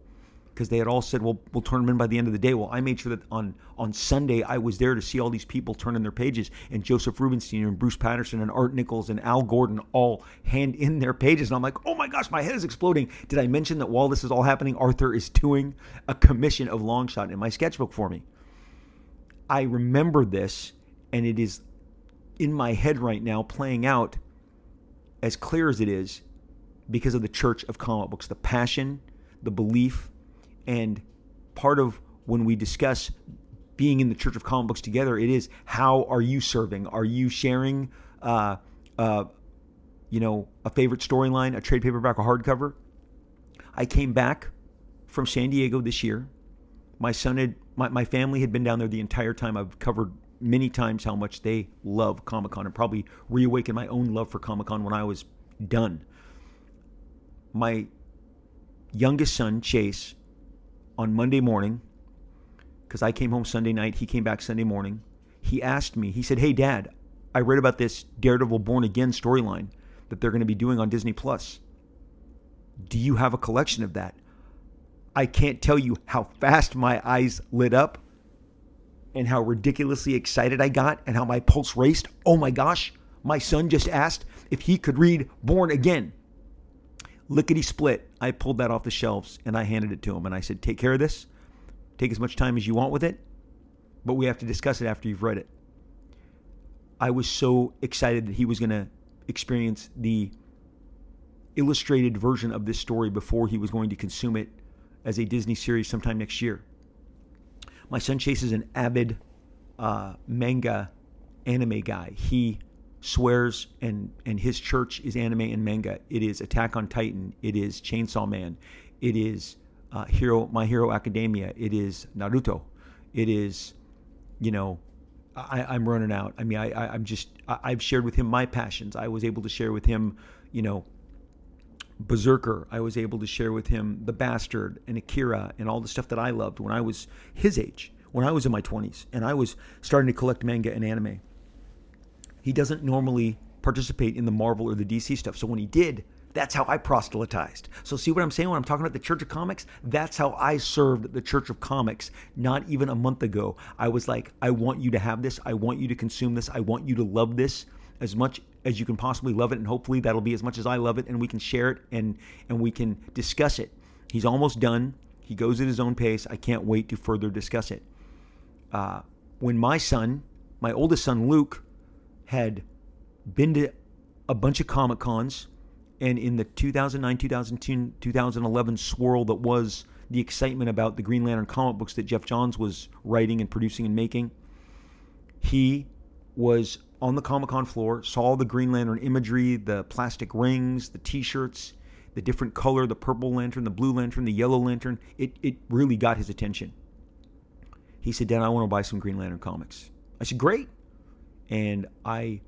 A: because they had all said, "Well, we'll turn them in by the end of the day." Well, I made sure that on on Sunday I was there to see all these people turn in their pages, and Josef Rubinstein and Bruce Patterson and Art Nichols and Al Gordon all hand in their pages, and I'm like, "Oh my gosh, my head is exploding!" Did I mention that while this is all happening, Arthur is doing a commission of Longshot in my sketchbook for me? I remember this, and it is in my head right now, playing out as clear as it is because of the church of comic books, the passion, the belief and part of when we discuss being in the Church of Comic Books together, it is how are you serving? Are you sharing, uh, uh, you know, a favorite storyline, a trade paperback, a hardcover? I came back from San Diego this year. My son had, my, my family had been down there the entire time. I've covered many times how much they love Comic Con and probably reawakened my own love for Comic Con when I was done. My youngest son, Chase, on Monday morning, because I came home Sunday night, he came back Sunday morning. He asked me, he said, Hey, Dad, I read about this Daredevil Born Again storyline that they're going to be doing on Disney Plus. Do you have a collection of that? I can't tell you how fast my eyes lit up and how ridiculously excited I got and how my pulse raced. Oh my gosh, my son just asked if he could read Born Again. Lickety split, I pulled that off the shelves and I handed it to him and I said, Take care of this. Take as much time as you want with it, but we have to discuss it after you've read it. I was so excited that he was going to experience the illustrated version of this story before he was going to consume it as a Disney series sometime next year. My son Chase is an avid uh, manga anime guy. He swears and and his church is anime and manga. It is Attack on Titan. It is Chainsaw Man. It is uh, Hero My Hero Academia. It is Naruto. It is, you know, I, am running out. I mean, I, I am just I, have shared with him my passions. I was able to share with him, you know, Berserker. I was able to share with him The Bastard and Akira and all the stuff that I loved when I was his age, when I was in my 20s, and I was starting to collect manga and anime. He doesn't normally participate in the Marvel or the DC stuff, so when he did, that's how I proselytized. So, see what I'm saying when I'm talking about the Church of Comics? That's how I served the Church of Comics not even a month ago. I was like, I want you to have this. I want you to consume this. I want you to love this as much as you can possibly love it. And hopefully that'll be as much as I love it and we can share it and, and we can discuss it. He's almost done. He goes at his own pace. I can't wait to further discuss it. Uh, when my son, my oldest son Luke, had been to a bunch of Comic Cons, and in the 2009, 2010, 2011 swirl that was the excitement about the Green Lantern comic books that Geoff Johns was writing and producing and making, he was on the Comic Con floor, saw the Green Lantern imagery, the plastic rings, the t shirts, the different color, the purple lantern, the blue lantern, the yellow lantern. It, it really got his attention. He said, Dad, I want to buy some Green Lantern comics. I said, Great. And I,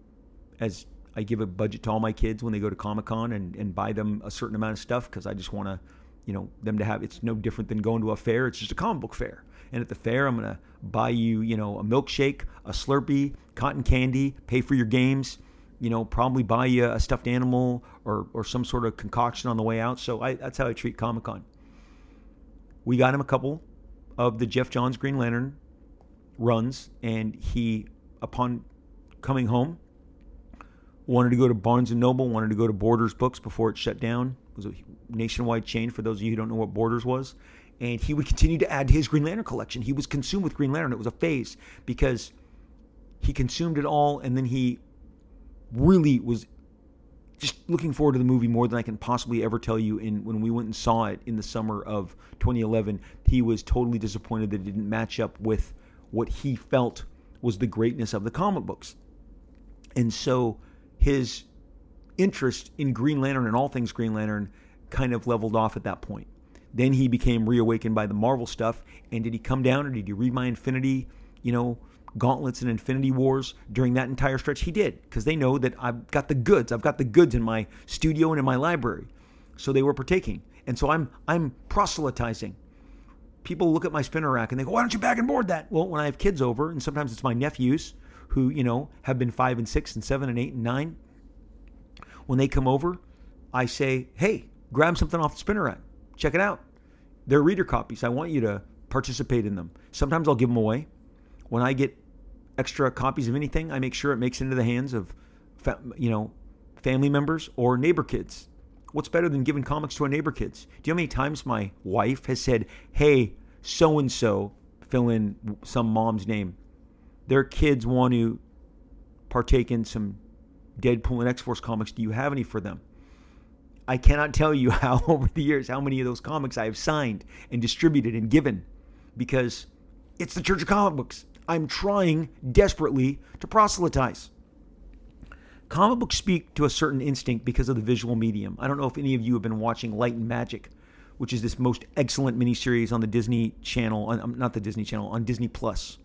A: as I give a budget to all my kids when they go to Comic Con and, and buy them a certain amount of stuff because I just want to, you know, them to have. It's no different than going to a fair. It's just a comic book fair. And at the fair, I'm gonna buy you, you know, a milkshake, a Slurpee, cotton candy, pay for your games. You know, probably buy you a stuffed animal or or some sort of concoction on the way out. So I, that's how I treat Comic Con. We got him a couple of the Geoff Johns Green Lantern runs, and he, upon coming home, wanted to go to Barnes and Noble, wanted to go to Borders Books before it shut down. It was a nationwide chain for those of you who don't know what Borders was. And he would continue to add to his Green Lantern collection. He was consumed with Green Lantern. It was a phase because he consumed it all and then he really was just looking forward to the movie more than I can possibly ever tell you. In when we went and saw it in the summer of 2011, he was totally disappointed that it didn't match up with what he felt was the greatness of the comic books. And so his interest in Green Lantern and all things Green Lantern kind of leveled off at that point. Then he became reawakened by the Marvel stuff. And did he come down or did he read my Infinity, you know, gauntlets and Infinity Wars during that entire stretch? He did, because they know that I've got the goods. I've got the goods in my studio and in my library. So they were partaking. And so I'm I'm proselytizing. People look at my spinner rack and they go, Why don't you bag and board that? Well, when I have kids over, and sometimes it's my nephews who, you know, have been five and six and seven and eight and nine, when they come over, I say, hey, grab something off the spinner rack. Check it out. They're reader copies. I want you to participate in them. Sometimes I'll give them away. When I get extra copies of anything, I make sure it makes into the hands of, you know, family members or neighbor kids. What's better than giving comics to our neighbor kids? Do you know how many times my wife has said, hey, so and so, fill in some mom's name, their kids want to partake in some Deadpool and X Force comics. Do you have any for them? I cannot tell you how, over the years, how many of those comics I have signed and distributed and given because it's the Church of Comic Books. I'm trying desperately to proselytize. Comic books speak to a certain instinct because of the visual medium. I don't know if any of you have been watching Light and Magic, which is this most excellent miniseries on the Disney Channel, on, um, not the Disney Channel, on Disney Plus,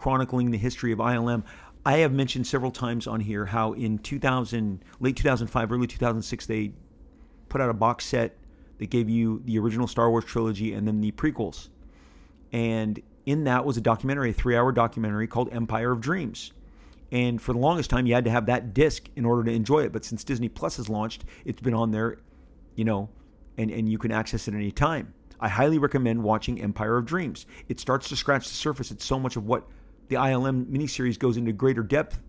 A: chronicling the history of ILM. I have mentioned several times on here how in 2000, late 2005, early 2006, they put out a box set that gave you the original Star Wars trilogy and then the prequels. And in that was a documentary, a three hour documentary called Empire of Dreams. And for the longest time, you had to have that disc in order to enjoy it. But since Disney Plus has launched, it's been on there, you know, and, and you can access it any time. I highly recommend watching Empire of Dreams. It starts to scratch the surface. It's so much of what the ILM miniseries goes into greater depth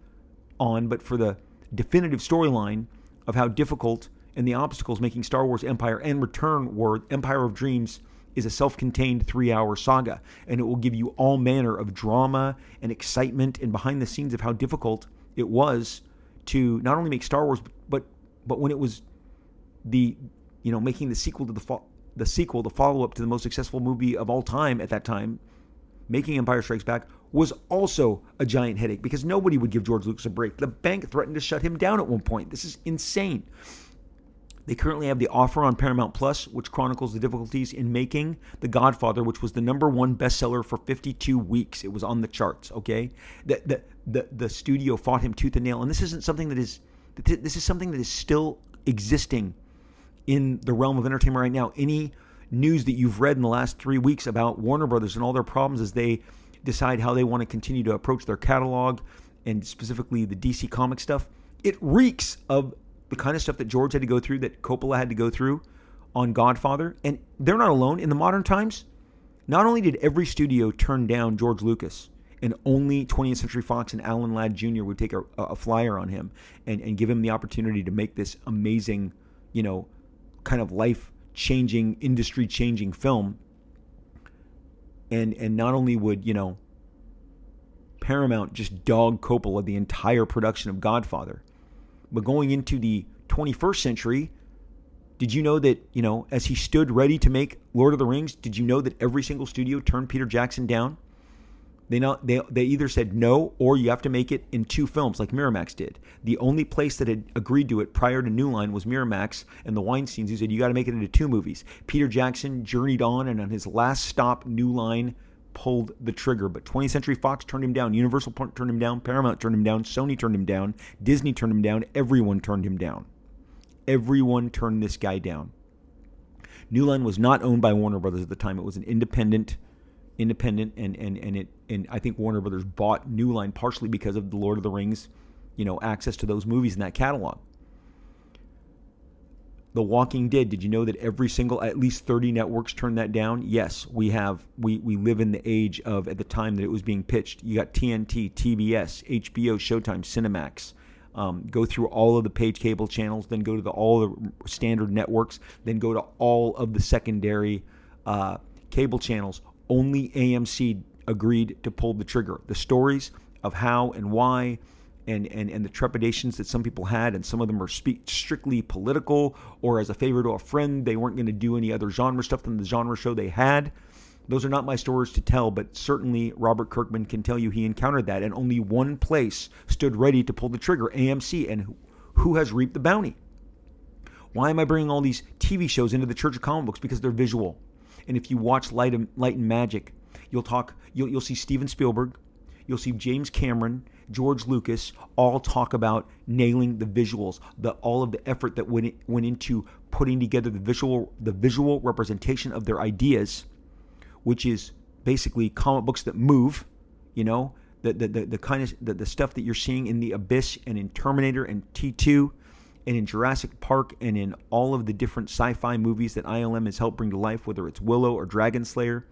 A: on, but for the definitive storyline of how difficult and the obstacles making Star Wars Empire and Return were, Empire of Dreams is a self contained three hour saga, and it will give you all manner of drama and excitement and behind the scenes of how difficult it was to not only make Star Wars, but but when it was the you know making the sequel to the fo- the sequel, the follow up to the most successful movie of all time at that time, making Empire Strikes Back was also a giant headache because nobody would give George Lucas a break. The bank threatened to shut him down at one point. This is insane. They currently have the offer on Paramount Plus, which chronicles the difficulties in making The Godfather, which was the number one bestseller for 52 weeks. It was on the charts. Okay, the the the, the studio fought him tooth and nail, and this isn't something that is this is something that is still existing in the realm of entertainment right now. Any news that you've read in the last three weeks about Warner Brothers and all their problems as they decide how they want to continue to approach their catalog and specifically the DC comic stuff, it reeks of the kind of stuff that George had to go through, that Coppola had to go through on Godfather. And they're not alone. In the modern times, not only did every studio turn down George Lucas, and only 20th Century Fox and Alan Ladd Jr. would take a, a flyer on him and, and give him the opportunity to make this amazing, you know, kind of life changing, industry changing film. And and not only would, you know, Paramount just dog Coppola the entire production of Godfather, but going into the 21st century, did you know that, you know, as he stood ready to make Lord of the Rings, did you know that every single studio turned Peter Jackson down? They not they they either said no or you have to make it in two films like Miramax did. The only place that had agreed to it prior to New Line was Miramax and the Weinsteins who said you got to make it into two movies. Peter Jackson journeyed on and on his last stop New Line pulled the trigger. But 20th Century Fox turned him down. Universal turned him down. Paramount turned him down. Sony turned him down. Disney turned him down. Everyone turned him down. Everyone turned this guy down. New Line was not owned by Warner Brothers at the time. It was an independent, independent, and and and it and I think Warner Brothers bought New Line partially because of the Lord of the Rings, you know, access to those movies in that catalog. The Walking Dead. Did you know that every single, at least 30 networks turned that down? Yes, we have. We, we live in the age of, at the time that it was being pitched, you got TNT, TBS, HBO, Showtime, Cinemax. Um, go through all of the page cable channels, then go to the, all the standard networks, then go to all of the secondary uh, cable channels. Only AMC agreed to pull the trigger. The stories of how and why and, and, and the trepidations that some people had, and some of them are strictly political or as a favor to a friend. They weren't going to do any other genre stuff than the genre show they had. Those are not my stories to tell, but certainly Robert Kirkman can tell you he encountered that, and only one place stood ready to pull the trigger AMC. And who has reaped the bounty? Why am I bringing all these TV shows into the Church of Comic Books? Because they're visual. And if you watch Light and, Light and Magic, you'll talk. You'll, you'll see Steven Spielberg, you'll see James Cameron, George Lucas all talk about nailing the visuals, the all of the effort that went went into putting together the visual the visual representation of their ideas, which is basically comic books that move, you know, the the, the, the kind of the, the stuff that you're seeing in the Abyss and in Terminator and T2 and in Jurassic Park and in all of the different sci-fi movies that ILM has helped bring to life, whether it's Willow or Dragon Slayer.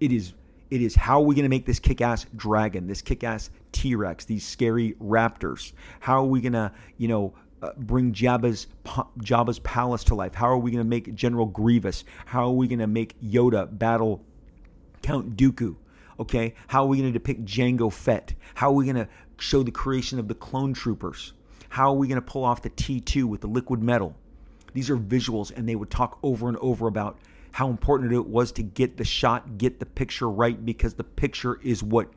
A: It is it is how are we going to make this kick ass dragon, this kick ass T Rex, these scary raptors? How are we going to, you know, uh, bring Jabba's Jabba's palace to life? How are we going to make General Grievous? How are we going to make Yoda battle Count Dooku? Okay, how are we going to depict Jango Fett? How are we going to show the creation of the clone troopers? How are we going to pull off the T2 with the liquid metal? These are visuals, and they would talk over and over about how important it was to get the shot, get the picture right, because the picture is what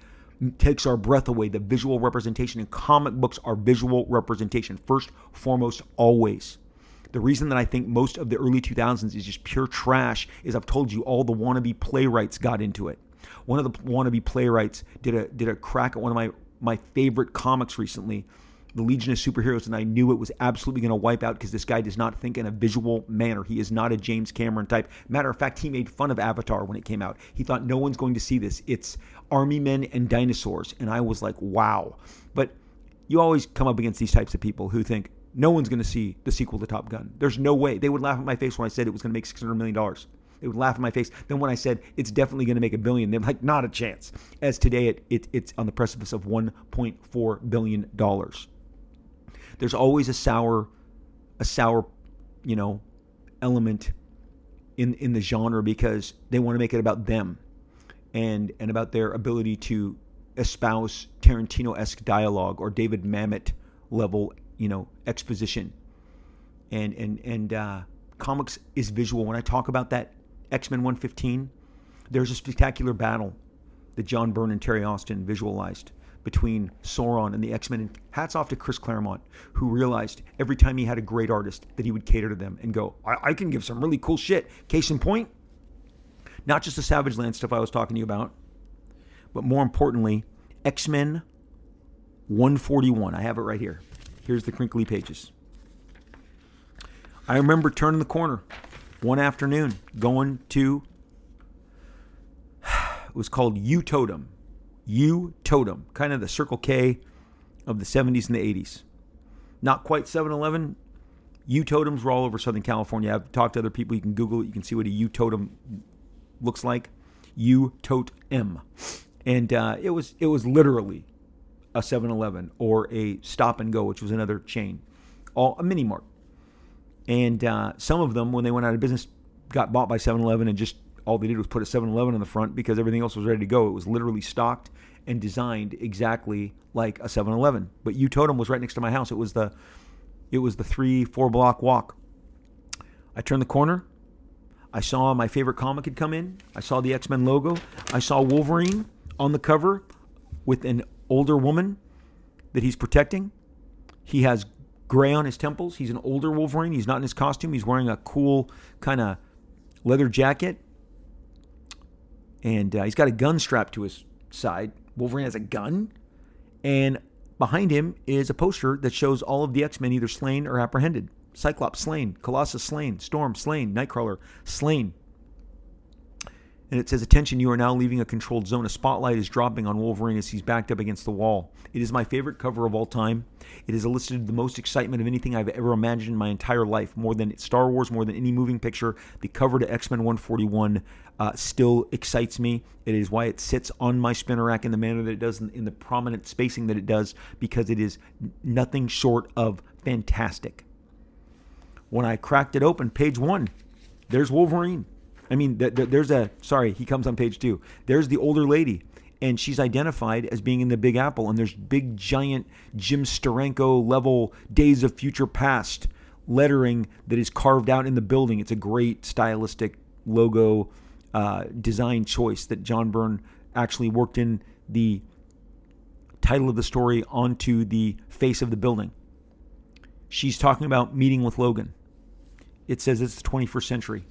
A: takes our breath away. The visual representation in comic books are visual representation, first, foremost, always. The reason that I think most of the early 2000s is just pure trash is I've told you all the wannabe playwrights got into it. One of the wannabe playwrights did a did a crack at one of my my favorite comics recently, the Legion of Superheroes, and I knew it was absolutely going to wipe out because this guy does not think in a visual manner. He is not a James Cameron type. Matter of fact, he made fun of Avatar when it came out. He thought no one's going to see this. It's army men and dinosaurs, and I was like, wow. But you always come up against these types of people who think no one's going to see the sequel to Top Gun. There's no way. They would laugh at my face when I said it was going to make $600 million. They would laugh in my face. Then when I said it's definitely going to make a billion, they're like, not a chance. As today, it, it, it's on the precipice of $1.4 billion. There's always a sour, a sour, you know, element in in the genre because they want to make it about them and and about their ability to espouse Tarantino-esque dialogue or David Mamet level, you know, exposition. And and and uh, comics is visual. When I talk about that X-Men 115, there's a spectacular battle that John Byrne and Terry Austin visualized between Sauron and the X-Men. And hats off to Chris Claremont, who realized every time he had a great artist that he would cater to them and go, I, I can give some really cool shit. Case in point, not just the Savage Land stuff I was talking to you about, but more importantly, X Men 141. I have it right here. Here's the crinkly pages. I remember turning the corner one afternoon, going to, it was called U Totem. U Totem, kind of the Circle K of the 70s and the 80s. Not quite 7 Eleven. U totems were all over Southern California. I've talked to other people. You can Google it. You can see what a U totem looks like. U tote M and uh, it was it was literally a 7-Eleven or a Stop and Go, which was another chain, all a mini mart. And uh, some of them, when they went out of business, got bought by 7-Eleven and just all they did was put a 7-Eleven on the front because everything else was ready to go. It was literally stocked and designed exactly like a 7-Eleven. But U Totem was right next to my house. It was the it was the three four block walk. I turned the corner. I saw my favorite comic had come in. I saw the X Men logo. I saw Wolverine on the cover with an older woman that he's protecting. He has gray on his temples. He's an older Wolverine. He's not in his costume. He's wearing a cool kind of leather jacket. And uh, he's got a gun strapped to his side. Wolverine has a gun. And behind him is a poster that shows all of the X Men either slain or apprehended Cyclops slain, Colossus slain, Storm slain, Nightcrawler slain and it says, Attention, you are now leaving a controlled zone. A spotlight is dropping on Wolverine as he's backed up against the wall. It is my favorite cover of all time. It has elicited the most excitement of anything I've ever imagined in my entire life. More than Star Wars, more than any moving picture, the cover to X Men 141 uh, still excites me. It is why it sits on my spinner rack in the manner that it does, in, in the prominent spacing that it does, because it is nothing short of fantastic. When I cracked it open, page one, there's Wolverine I mean, th- th- there's a sorry, he comes on page two. There's the older lady, and she's identified as being in the Big Apple, and there's big giant Jim Steranko level Days of Future Past lettering that is carved out in the building. It's a great stylistic logo uh, design choice that John Byrne actually worked in the title of the story onto the face of the building. She's talking about meeting with Logan. It says it's the 21st century.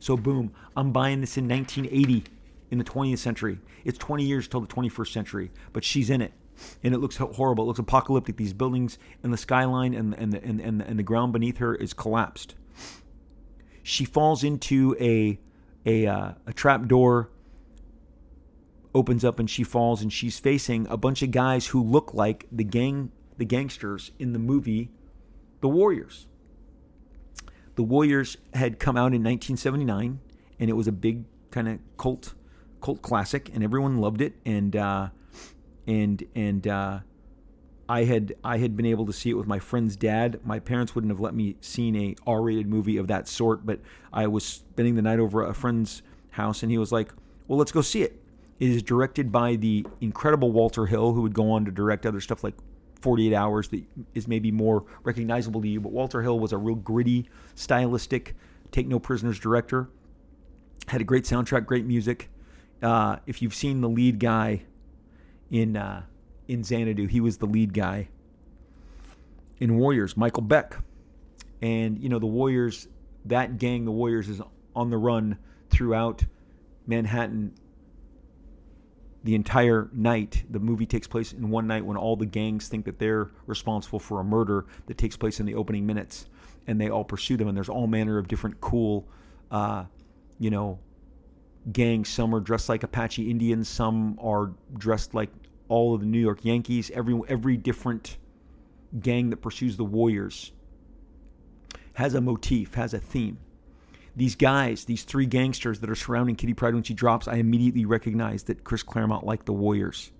A: So boom, I'm buying this in 1980 in the 20th century. It's 20 years till the 21st century, but she's in it. And it looks horrible. It looks apocalyptic. These buildings and the skyline and, and, the, and, and, and the ground beneath her is collapsed. She falls into a, a, uh, a trap door, opens up, and she falls, and she's facing a bunch of guys who look like the gang, the gangsters in the movie The Warriors. The Warriors had come out in 1979, and it was a big kind of cult cult classic, and everyone loved it. And uh, and and uh, I had I had been able to see it with my friend's dad. My parents wouldn't have let me see a R-rated movie of that sort, but I was spending the night over a friend's house, and he was like, "Well, let's go see it." It is directed by the incredible Walter Hill, who would go on to direct other stuff like 48 Hours that is maybe more recognizable to you. But Walter Hill was a real gritty, stylistic, take no prisoners director. Had a great soundtrack, great music. Uh, if you've seen the lead guy in uh, in Xanadu, he was the lead guy in Warriors, Michael Beck. And you know the Warriors, that gang, the Warriors, is on the run throughout Manhattan the entire night. The movie takes place in one night when all the gangs think that they're responsible for a murder that takes place in the opening minutes, and they all pursue them. And there's all manner of different cool, uh, you know, gangs. Some are dressed like Apache Indians. Some are dressed like all of the New York Yankees. Every every different gang that pursues the Warriors has a motif, has a theme these guys, these three gangsters that are surrounding Kitty Pryde when she drops, I immediately recognize that Chris Claremont liked the Warriors.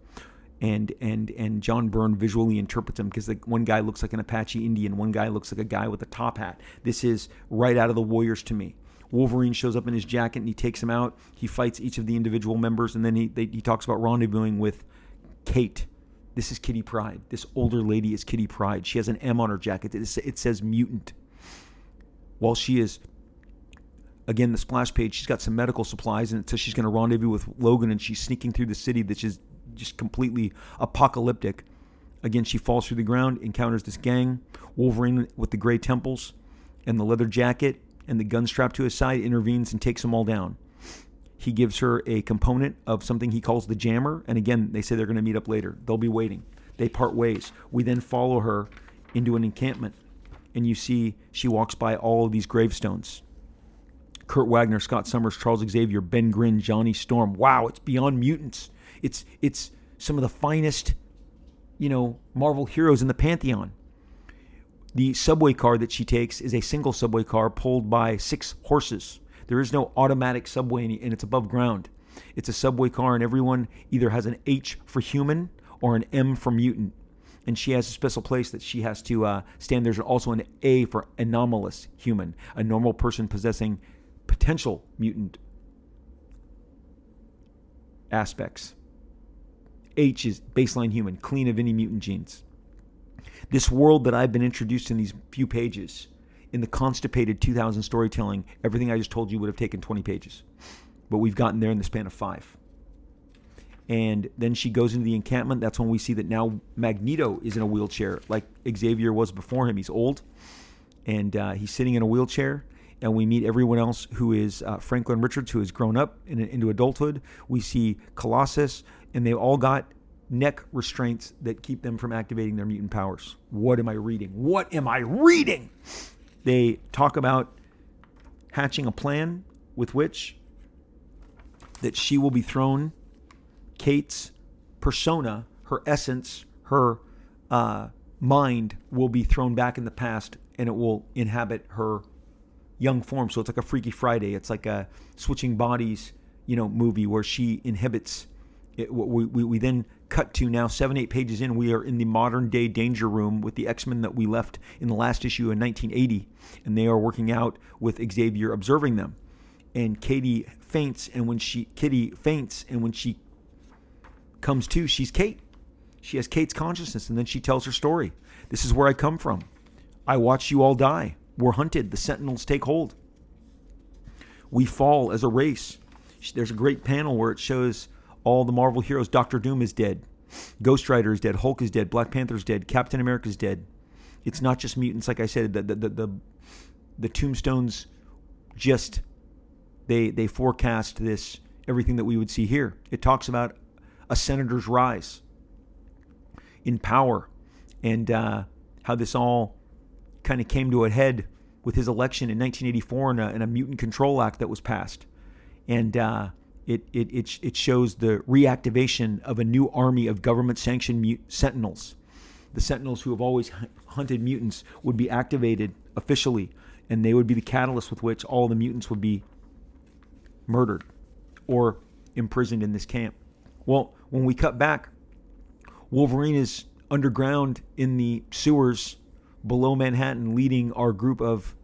A: And and and John Byrne visually interprets them because the, one guy looks like an Apache Indian, one guy looks like a guy with a top hat. This is right out of the Warriors to me. Wolverine shows up in his jacket and he takes him out. He fights each of the individual members, and then he they, he talks about rendezvousing with Kate. This is Kitty Pryde. This older lady is Kitty Pryde. She has an M on her jacket. It says mutant. While she is again, the splash page, she's got some medical supplies, and it says she's going to rendezvous with Logan, and she's sneaking through the city that's just, just completely apocalyptic. Again, she falls through the ground, encounters this gang. Wolverine with the gray temples and the leather jacket and the gun strapped to his side intervenes and takes them all down. He gives her a component of something he calls the jammer, and again, they say they're going to meet up later. They'll be waiting. They part ways. We then follow her into an encampment, and you see she walks by all of these gravestones Kurt Wagner, Scott Summers, Charles Xavier, Ben Grimm, Johnny Storm. Wow, it's beyond mutants. It's it's some of the finest, you know, Marvel heroes in the pantheon. The subway car that she takes is a single subway car pulled by six horses. There is no automatic subway and it's above ground. It's a subway car and everyone either has an H for human or an M for mutant. And she has a special place that she has to uh, stand. There's also an A for anomalous human, a normal person possessing potential mutant aspects. H is baseline human, clean of any mutant genes. This world that I've been introduced in these few pages, in the constipated 2000 storytelling, everything I just told you would have taken 20 pages. But we've gotten there in the span of five. And then she goes into the encampment. That's when we see that now Magneto is in a wheelchair, like Xavier was before him. He's old, and uh, he's sitting in a wheelchair and we meet everyone else who is uh, Franklin Richards, who has grown up in, into adulthood. We see Colossus, and they all got neck restraints that keep them from activating their mutant powers. What am I reading? What am I reading? They talk about hatching a plan with which that she will be thrown Kate's persona, her essence, her uh, mind will be thrown back in the past and it will inhabit her young form. So it's like a Freaky Friday. It's like a switching bodies, you know, movie where she inhibits. It, we, we, we then cut to now seven eight pages in. We are in the modern day Danger Room with the X Men that we left in the last issue in 1980, and they are working out with Xavier observing them. And Katie faints, and when she Kitty faints, and when she comes to, she's Kate. She has Kate's consciousness, and then she tells her story. This is where I come from. I watched you all die. We're hunted. The sentinels take hold. We fall as a race. There's a great panel where it shows all the Marvel heroes. Doctor Doom is dead. Ghost Rider is dead. Hulk is dead. Black Panther is dead. Captain America is dead. It's not just mutants, like I said. The the the, the, the tombstones just they they forecast this everything that we would see here. It talks about a senator's rise in power and uh, how this all kind of came to a head with his election in 1984 and a, and a Mutant Control Act that was passed. And uh, it, it, it, it shows the reactivation of a new army of government sanctioned sentinels. The sentinels who have always hunted mutants would be activated officially, and they would be the catalyst with which all the mutants would be murdered or imprisoned in this camp. Well, when we cut back, Wolverine is underground in the sewers below Manhattan leading our group of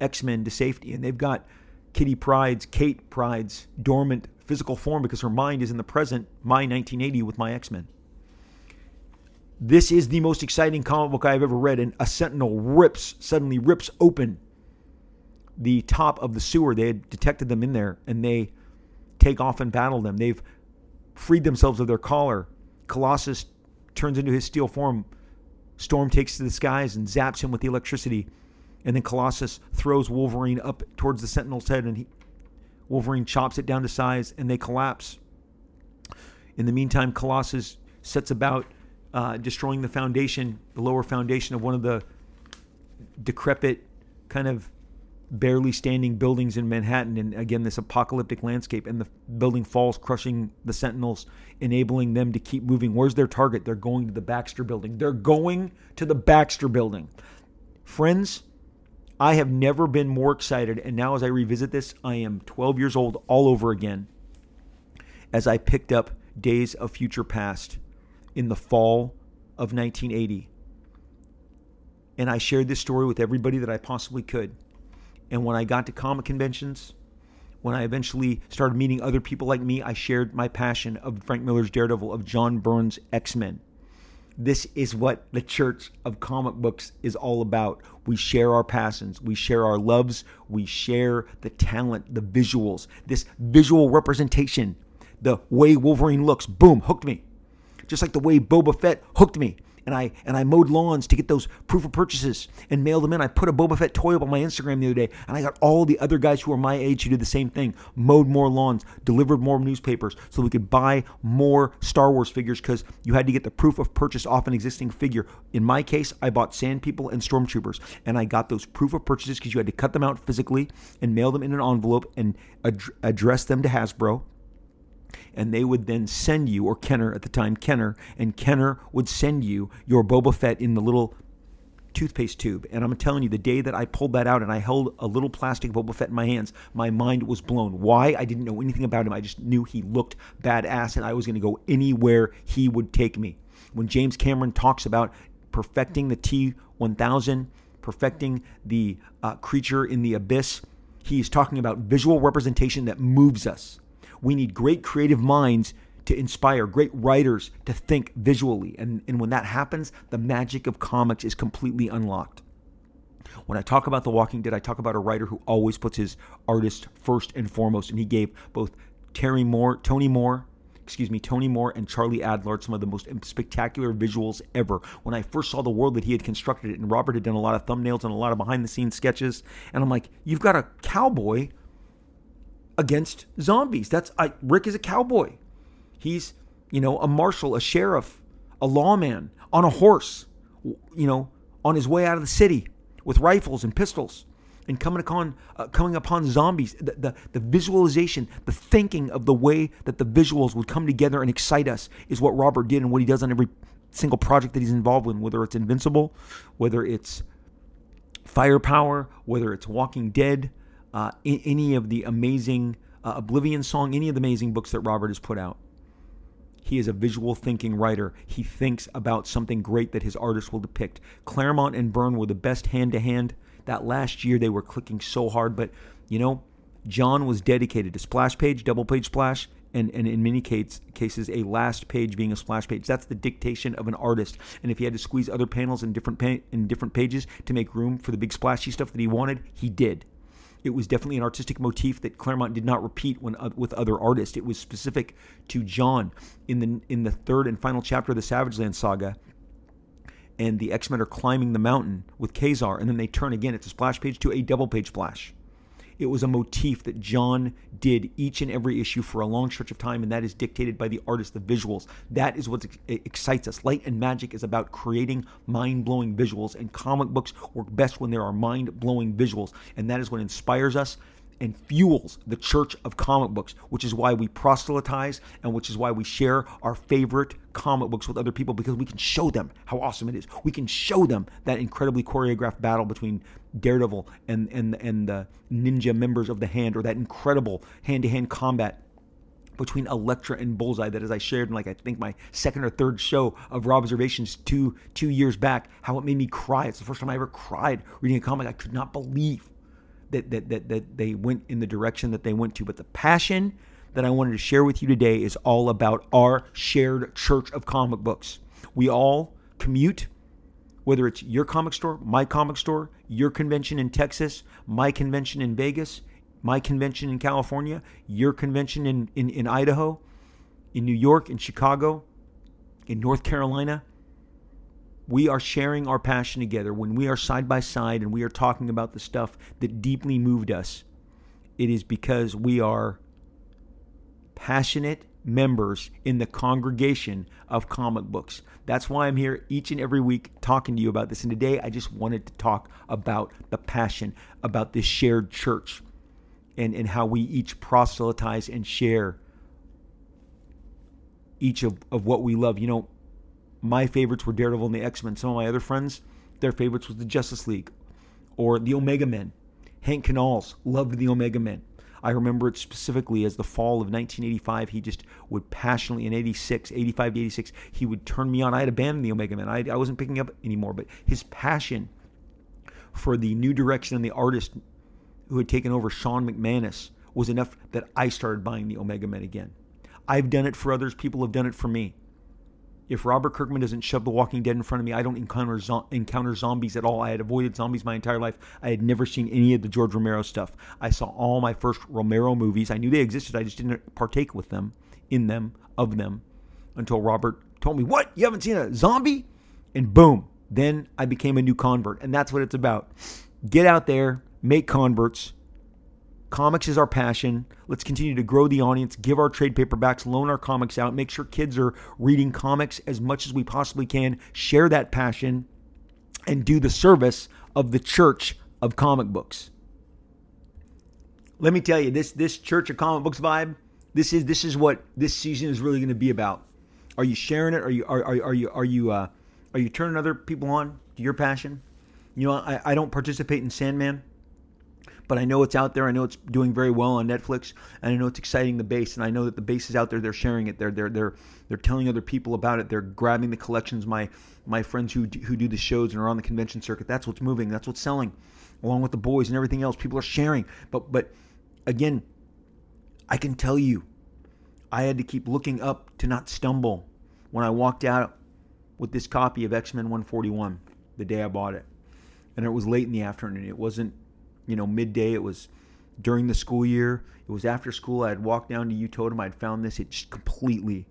A: X Men to safety. And they've got Kitty Pryde's, Kate Pryde's dormant physical form because her mind is in the present, my 1980 with my X Men. This is the most exciting comic book I've ever read, and a sentinel rips, suddenly rips open the top of the sewer. They had detected them in there, and they take off and battle them. They've freed themselves of their collar. Colossus turns into his steel form, Storm takes to the skies and zaps him with the electricity. And then Colossus throws Wolverine up towards the Sentinel's head, and he, Wolverine chops it down to size, and they collapse. In the meantime, Colossus sets about uh, destroying the foundation, the lower foundation of one of the decrepit, kind of barely standing buildings in Manhattan. And again, this apocalyptic landscape, and the building falls, crushing the Sentinels, enabling them to keep moving. Where's their target? They're going to the Baxter building. They're going to the Baxter building. Friends, I have never been more excited. And now, as I revisit this, I am 12 years old all over again as I picked up Days of Future Past in the fall of 1980. And I shared this story with everybody that I possibly could. And when I got to comic conventions, when I eventually started meeting other people like me, I shared my passion of Frank Miller's Daredevil, of John Byrne's X Men. This is what the Church of Comic Books is all about. We share our passions, we share our loves, we share the talent, the visuals, this visual representation, the way Wolverine looks. Boom, hooked me just like the way Boba Fett hooked me. And I and I mowed lawns to get those proof of purchases and mailed them in. I put a Boba Fett toy up on my Instagram the other day, and I got all the other guys who are my age who did the same thing. Mowed more lawns, delivered more newspapers, so we could buy more Star Wars figures because you had to get the proof of purchase off an existing figure. In my case, I bought Sand People and Stormtroopers, and I got those proof of purchases because you had to cut them out physically and mail them in an envelope and ad- address them to Hasbro and they would then send you, or Kenner at the time, Kenner, and Kenner would send you your Boba Fett in the little toothpaste tube. And I'm telling you, the day that I pulled that out and I held a little plastic Boba Fett in my hands, my mind was blown. Why? I didn't know anything about him. I just knew he looked badass and I was going to go anywhere he would take me. When James Cameron talks about perfecting the T 1000, perfecting the uh, creature in the abyss, he's talking about visual representation that moves us. We need great creative minds to inspire, great writers to think visually. And, and when that happens, the magic of comics is completely unlocked. When I talk about The Walking Dead, I talk about a writer who always puts his artist first and foremost. And he gave both Terry Moore, Tony Moore, excuse me, Tony Moore and Charlie Adlard some of the most spectacular visuals ever. When I first saw the world that he had constructed it, and Robert had done a lot of thumbnails and a lot of behind the scenes sketches, and I'm like, you've got a cowboy against zombies. That's I, Rick is a cowboy. He's you know a marshal, a sheriff, a lawman on a horse. You know, on his way out of the city with rifles and pistols, and coming upon uh, coming upon zombies. The, the the visualization, the thinking of the way that the visuals would come together and excite us is what Robert did and what he does on every single project that he's involved in, whether it's Invincible, whether it's Firepower, whether it's Walking Dead uh, any of the amazing uh, Oblivion Song, any of the amazing books that Robert has put out. He is a visual thinking writer. He thinks about something great that his artist will depict. Claremont and Byrne were the best hand to hand. That last year they were clicking so hard, but you know, John was dedicated to splash page, double page splash, and, and in many case, cases, a last page being a splash page. That's the dictation of an artist. And if he had to squeeze other panels in different pa- in different pages to make room for the big splashy stuff that he wanted, he did. It was definitely an artistic motif that Claremont did not repeat when uh, with other artists. It was specific to John in the in the third and final chapter of the Savage Land saga. And the X Men are climbing the mountain with Ka-Zar, and then they turn again. It's a splash page to a double page splash. It was a motif that John did each and every issue for a long stretch of time, and that is dictated by the artist, the visuals. That is what excites us. Light and magic is about creating mind blowing visuals, and comic books work best when there are mind blowing visuals, and that is what inspires us and fuels the church of comic books, which is why we proselytize and which is why we share our favorite comic books with other people because we can show them how awesome it is. We can show them that incredibly choreographed battle between Daredevil and and and the ninja members of the Hand, or that incredible hand-to-hand combat between Elektra and Bullseye that as I shared in like I think my second or third show of Robservations two two years back, how it made me cry. It's the first time I ever cried reading a comic. I could not believe that, that, that, that they went in the direction that they went to. But the passion that I wanted to share with you today is all about our shared church of comic books. We all commute, whether it's your comic store, my comic store, your convention in Texas, my convention in Vegas, my convention in California, your convention in, in, in Idaho, in New York, in Chicago, in North Carolina. we are sharing our passion together, when we are side by side and we are talking about the stuff that deeply moved us, it is because we are passionate members in the congregation of comic books. That's why I'm here each and every week talking to you about this. And today I just wanted to talk about the passion, about this shared church, and, and how we each proselytize and share each of, of what we love. You know, my favorites were Daredevil and the X Men. Some of my other friends, their favorites was the Justice League or the Omega Men. Hank Kanalz loved the Omega Men. I remember it specifically as the fall of 1985. He just would passionately, in 86, 85 to 86, he would turn me on. I had abandoned the Omega Man. I, I wasn't picking up anymore, but his passion for the new direction and the artist who had taken over Shawn McManus was enough that I started buying the Omega Men again. I've done it for others, people have done it for me. If Robert Kirkman doesn't shove The Walking Dead in front of me, I don't encounter zo- encounter zombies at all. I had avoided zombies my entire life. I had never seen any of the George Romero stuff. I saw all my first Romero movies. I knew they existed. I just didn't partake with them, in them, of them, until Robert told me, "What? You haven't seen a zombie?" And boom, then I became a new convert. And that's what it's about. Get out there, make converts, Comics is our passion. Let's continue to grow the audience, give our trade paperbacks, loan our comics out, make sure kids are reading comics as much as we possibly can, share that passion, and do the service of the church of comic books. Let me tell you, this this church of comic books vibe, this is this is what this season is really going to be about. Are you sharing it? Are you are, are, are you are you uh, are you turning other people on to your passion? You know, I, I don't participate in Sandman but I know it's out there. I know it's doing very well on Netflix, and I know it's exciting the base. And I know that the base is out there. They're sharing it. They're they're they're they're telling other people about it. They're grabbing the collections. My my friends who who do the shows and are on the convention circuit. That's what's moving. That's what's selling, along with the boys and everything else. People are sharing. But but again, I can tell you, I had to keep looking up to not stumble when I walked out with this copy of X Men 141 the day I bought it, and it was late in the afternoon. It wasn't you know, midday. It was during the school year. It was after school. I had walked down to U-Totem. I'd found this. It just completely,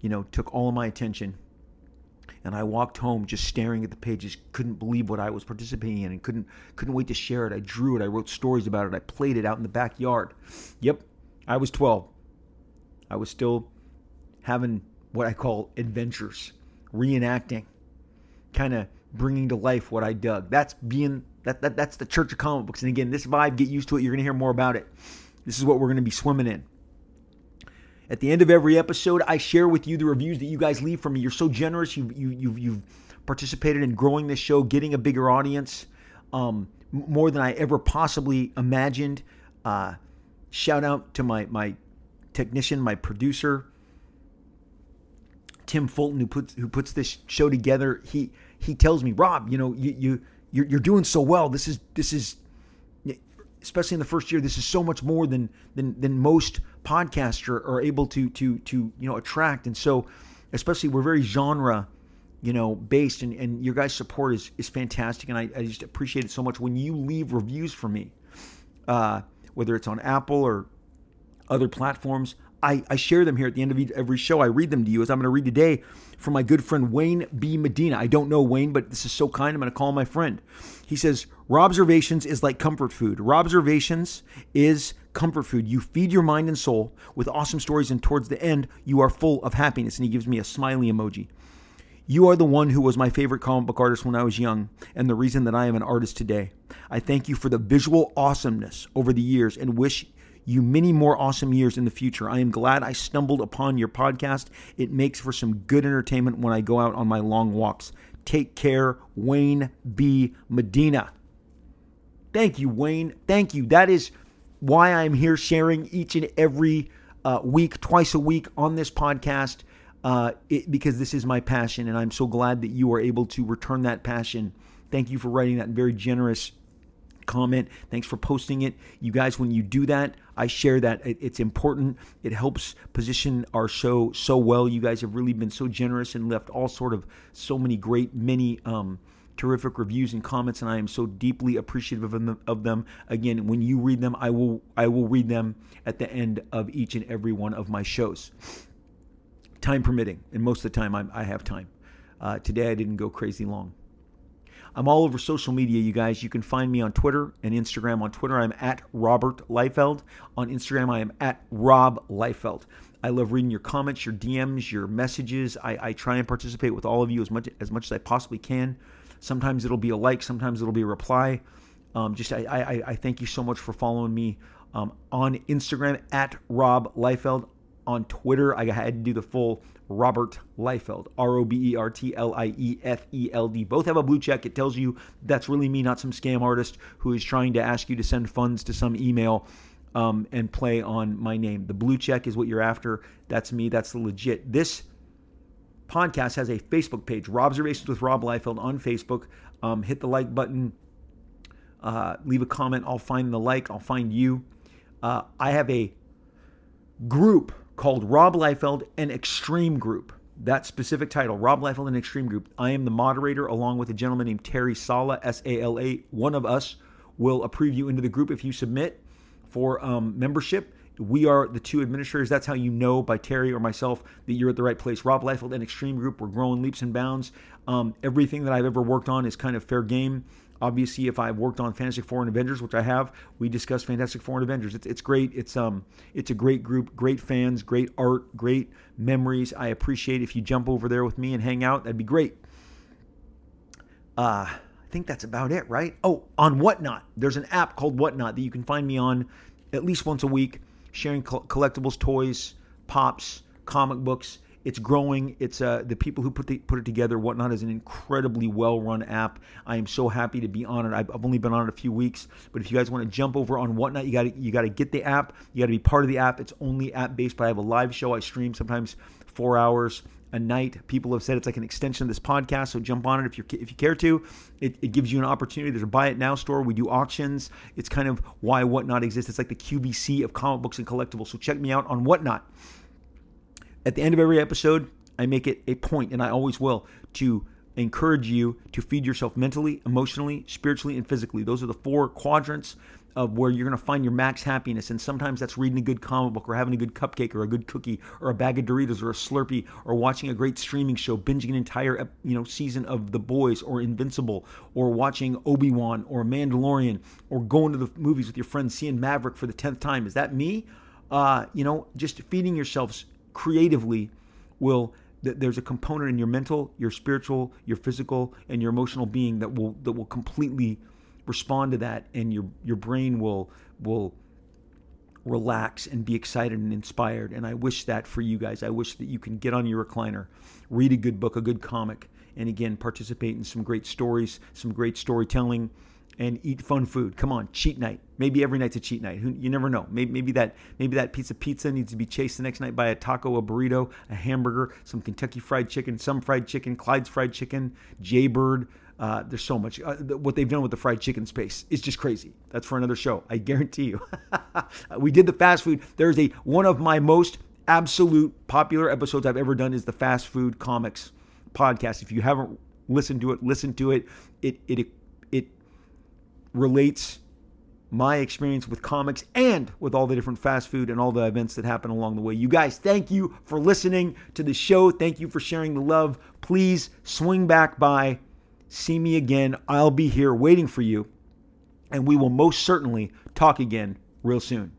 A: you know, took all of my attention. And I walked home just staring at the pages, couldn't believe what I was participating in and couldn't couldn't wait to share it. I drew it, I wrote stories about it, I played it out in the backyard. Yep, I was 12. I was still having what I call adventures, reenacting, kind of bringing to life what I dug. That's being that, that that's the church of comic books. And again, this vibe, get used to it. You're going to hear more about it. This is what we're going to be swimming in. At the end of every episode, I share with you the reviews that you guys leave for me. You're so generous. You've you, you've you've participated in growing this show, getting a bigger audience, um, more than I ever possibly imagined. Uh, shout out to my my technician, my producer, Tim Fulton, who puts who puts this show together. He he tells me, Rob, you know, you you you're, you're doing so well. This is this is especially in the first year. This is so much more than than than most podcasts are, are able to to to you know attract. And so, especially we're very genre you know based, and, and your guys' support is is fantastic. And I, I just appreciate it so much when you leave reviews for me, uh, whether it's on Apple or other platforms. I, I share them here at the end of every show. I read them to you as I'm going to read today from my good friend Wayne B. Medina. I don't know Wayne, but this is so kind. I'm going to call my friend. He says, Robservations is like comfort food. Robservations is comfort food. You feed your mind and soul with awesome stories, and towards the end, you are full of happiness. And he gives me a smiley emoji. You are the one who was my favorite comic book artist when I was young, and the reason that I am an artist today. I thank you for the visual awesomeness over the years and wish you many more awesome years in the future. I am glad I stumbled upon your podcast. It makes for some good entertainment when I go out on my long walks. Take care, Wayne B. Medina. Thank you, Wayne. Thank you. That is why I'm here sharing each and every uh, week, twice a week on this podcast, uh, it, because this is my passion, and I'm so glad that you are able to return that passion. Thank you for writing that very generous comment. Thanks for posting it. You guys, when you do that, I share that. It's important. It helps position our show so well. You guys have really been so generous and left all sort of so many great, many um, terrific reviews and comments, and I am so deeply appreciative of them. Again, when you read them, I will I will read them at the end of each and every one of my shows. Time permitting, and most of the time I'm, i have time. uh, today I didn't go crazy long. I'm all over social media, you guys. You can find me on Twitter and Instagram. On Twitter, I'm at Robert Liefeld. On Instagram, I am at Rob Liefeld. I love reading your comments, your DMs, your messages. I, I try and participate with all of you as much as much as I possibly can. Sometimes it'll be a like, sometimes it'll be a reply. Um, just I, I, I thank you so much for following me um, on Instagram at Rob Liefeld. On Twitter, I had to do the full Robert Liefeld, R O B E R T L I E F E L D. Both have a blue check. It tells you that's really me, not some scam artist who is trying to ask you to send funds to some email um, and play on my name. The blue check is what you're after. That's me. That's the legit. This podcast has a Facebook page, Robservations with Rob Liefeld on Facebook. Um, hit the like button, uh, leave a comment. I'll find the like, I'll find you. Uh, I have a group called Rob Liefeld and Extreme Group. That specific title, Rob Liefeld and Extreme Group. I am the moderator along with a gentleman named Terry Sala, S A L A. One of us will approve you into the group if you submit for um, membership. We are the two administrators. That's how you know by Terry or myself that you're at the right place. Rob Liefeld and Extreme Group, we're growing leaps and bounds. Um, everything that I've ever worked on is kind of fair game. Obviously, if I've worked on Fantastic Four and Avengers, which I have, we discuss Fantastic Four and Avengers. It's, it's great. It's um it's a great group, great fans, great art, great memories. I appreciate if you jump over there with me and hang out. That'd be great. Uh, I think that's about it, right? Oh, on Whatnot, there's an app called Whatnot that you can find me on at least once a week, sharing collectibles, toys, pops, comic books. It's growing. It's uh, the people who put the, put it together. Whatnot is an incredibly well run app. I am so happy to be on it. I've, I've only been on it a few weeks, but if you guys want to jump over on Whatnot, you got to you got to get the app. You got to be part of the app. It's only app based, but I have a live show. I stream sometimes four hours a night. People have said it's like an extension of this podcast, so jump on it if you if you care to. It, it gives you an opportunity. There's a buy it now store. We do auctions. It's kind of why Whatnot exists. It's like the QVC of comic books and collectibles. So check me out on Whatnot. At the end of every episode, I make it a point, and I always will, to encourage you to feed yourself mentally, emotionally, spiritually, and physically. Those are the four quadrants of where you're going to find your max happiness. And sometimes that's reading a good comic book or having a good cupcake or a good cookie or a bag of Doritos or a Slurpee or watching a great streaming show, binging an entire you know season of The Boys or Invincible or watching Obi-Wan or Mandalorian or going to the movies with your friends, seeing Maverick for the 10th time. Is that me? Uh, you know, just feeding yourselves creatively will that there's a component in your mental, your spiritual, your physical, and your emotional being that will that will completely respond to that, and your your brain will will relax and be excited and inspired. And I wish that for you guys. I wish that you can get on your recliner, read a good book, a good comic, and again participate in some great stories, some great storytelling and eat fun food. Come on, cheat night. Maybe every night's a cheat night. You never know. Maybe, maybe that maybe that piece of pizza needs to be chased the next night by a taco, a burrito, a hamburger, some Kentucky Fried Chicken, some fried chicken, Clyde's Fried Chicken, Jaybird. Uh, there's so much. Uh, what they've done with the fried chicken space is just crazy. That's for another show. I guarantee you. we did the fast food. There's a one of my most absolute popular episodes I've ever done is the fast food comics podcast. If you haven't listened to it, listen to it. It it it relates my experience with comics and with all the different fast food and all the events that happen along the way. You guys, thank you for listening to the show. Thank you for sharing the love. Please swing back by, see me again. I'll be here waiting for you, and we will most certainly talk again real soon.